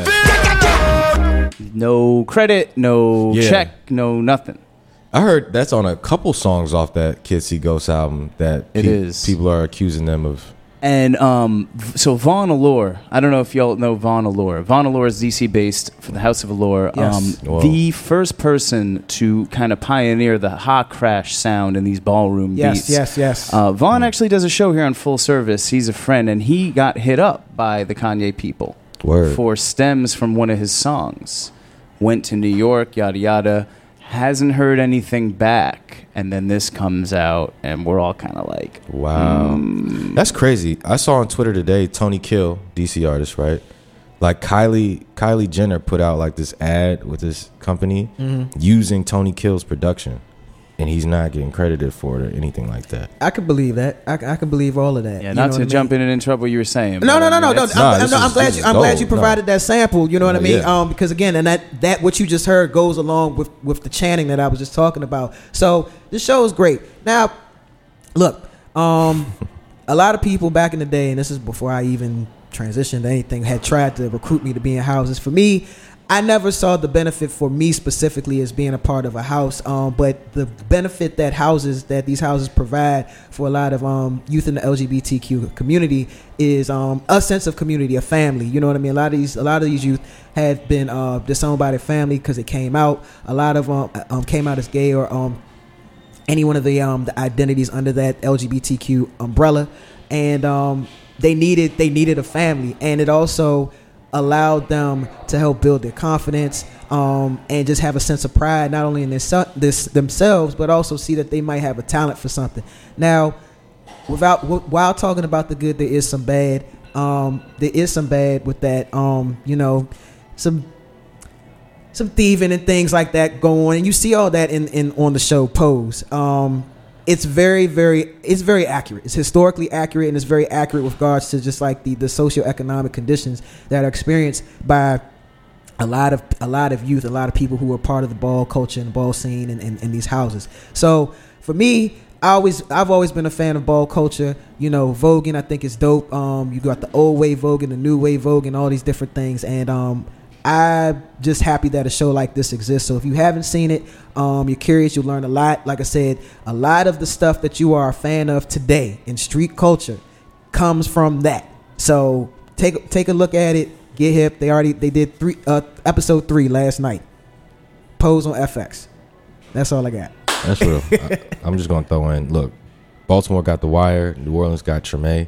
no credit, no check, no nothing. I heard that's on a couple songs off that Kids See Ghosts album that It pe- is. people are accusing them of. And um, so Vjuan Allure, I don't know if y'all know Vjuan Allure. Vjuan Allure is DC based for the House of Allure. Yes. Um, the first person to kind of pioneer the ha crash sound in these ballroom Yes, beats. yes, yes. Uh, Vjuan actually does a show here on Full Service. He's a friend, and he got hit up by the Kanye people Word. for stems from one of his songs. Went to New York, yada yada. Hasn't heard anything back, and then this comes out, and we're all kind of like, Wow. Mm. That's crazy. I saw on Twitter today Tony Kill, DC artist, right? Like Kylie Kylie Jenner put out like this ad with this company Mm-hmm. using Tony Kill's production. And he's not getting credited for it or anything like that. I could believe that. I, I could believe all of that. Yeah, You not know to what I mean? jump in and interrupt what you were saying. No, no, no, no, no. I'm, Nah, I'm, no, I'm is- glad you. I'm glad you provided that sample. You know what I mean? yeah. Um, because again, and that that what you just heard goes along with with the chanting that I was just talking about. So the show is great. Now, look, um, a lot of people back in the day, and this is before I even transitioned to anything, had tried to recruit me to be in houses. For me, I never saw the benefit for me specifically as being a part of a house. Um, but the benefit that houses that these houses provide for a lot of um, youth in the LGBTQ community is um, a sense of community, a family. You know what I mean? A lot of these, a lot of these youth have been uh, disowned by their family because it came out. A lot of um, um, came out as gay or um, any one of the the identities under that LGBTQ umbrella, and they needed they needed a family, and it also allowed them to help build their confidence um and just have a sense of pride not only in this, this themselves but also see that they might have a talent for something. Now, without while talking about the good, there is some bad. Um, there is some bad with that. Um, you know, some some thieving and things like that go on, and you see all that in, in on the show Pose. Um, it's very, very, it's very accurate. It's historically accurate, and it's very accurate with regards to just like the the socioeconomic conditions that are experienced by a lot of a lot of youth, a lot of people who are part of the ball culture and ball scene and in, these houses. So for me, I always I've always been a fan of ball culture. You know, Voguing I think is dope. Um, you got the old way Voguing, the new way Voguing, all these different things, and um, I'm just happy that a show like this exists. So if you haven't seen it, um, you're curious, you'll learn a lot. Like I said, a lot of the stuff that you are a fan of today in street culture comes from that. So take take a look at it. Get hip. They already they did three uh, episode three last night. Pose on FX. That's all I got. That's real. I, I'm just gonna throw in. Look, Baltimore got the wire. New Orleans got Treme.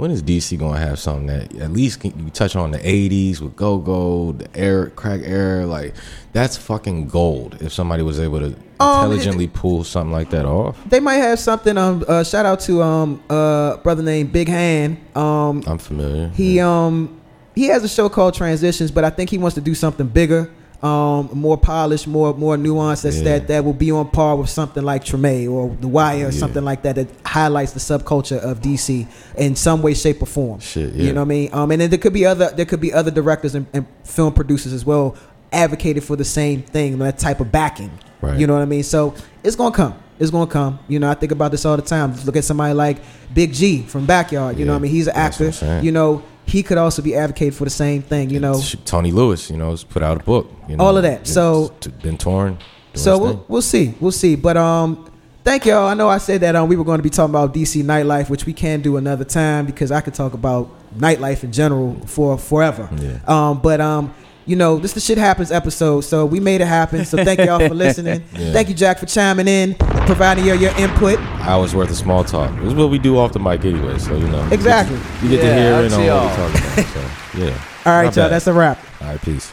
When is DC gonna have something that at least can, you touch on the '80s with Go Go, the air crack air? Like that's fucking gold. If somebody was able to Um, intelligently pull something like that off, They might have something. Um, uh, shout out to um, uh, brother named Big Hand. Um, I'm familiar. He um he has a show called Transitions, but I think he wants to do something bigger, um, more polished, more more nuanced. That's Yeah. that that will be on par with something like Treme or The Wire or Yeah. something like that that highlights the subculture of DC in some way, shape, or form. Shit, You know what I mean? Um, and then there could be other there could be other directors and, and film producers as well advocated for the same thing, that type of backing. Right. You know what I mean? So it's gonna come. It's gonna come. You know, I think about this all the time. Look at somebody like Big G from Backyard. You know what I mean? He's an actor. You know, he could also be advocated for the same thing. You know, Tony Lewis, you know, has put out a book. You know, All of that. So- been torn. so we'll, we'll see. We'll see. But um, thank y'all. I know I said that um we were going to be talking about DC nightlife, which we can do another time because I could talk about nightlife in general for forever. Yeah. Um, but um, you know, this the shit happens episode. So we made it happen. So thank y'all for listening. Yeah. Thank you, Jack, for chiming in, providing your your input. Hours worth of small talk. This is what we do off the mic anyway, so you know. Exactly. You get to Yeah, hear out in on what we're talking about. So yeah. All right, Not y'all. bad. That's a wrap. All right, peace.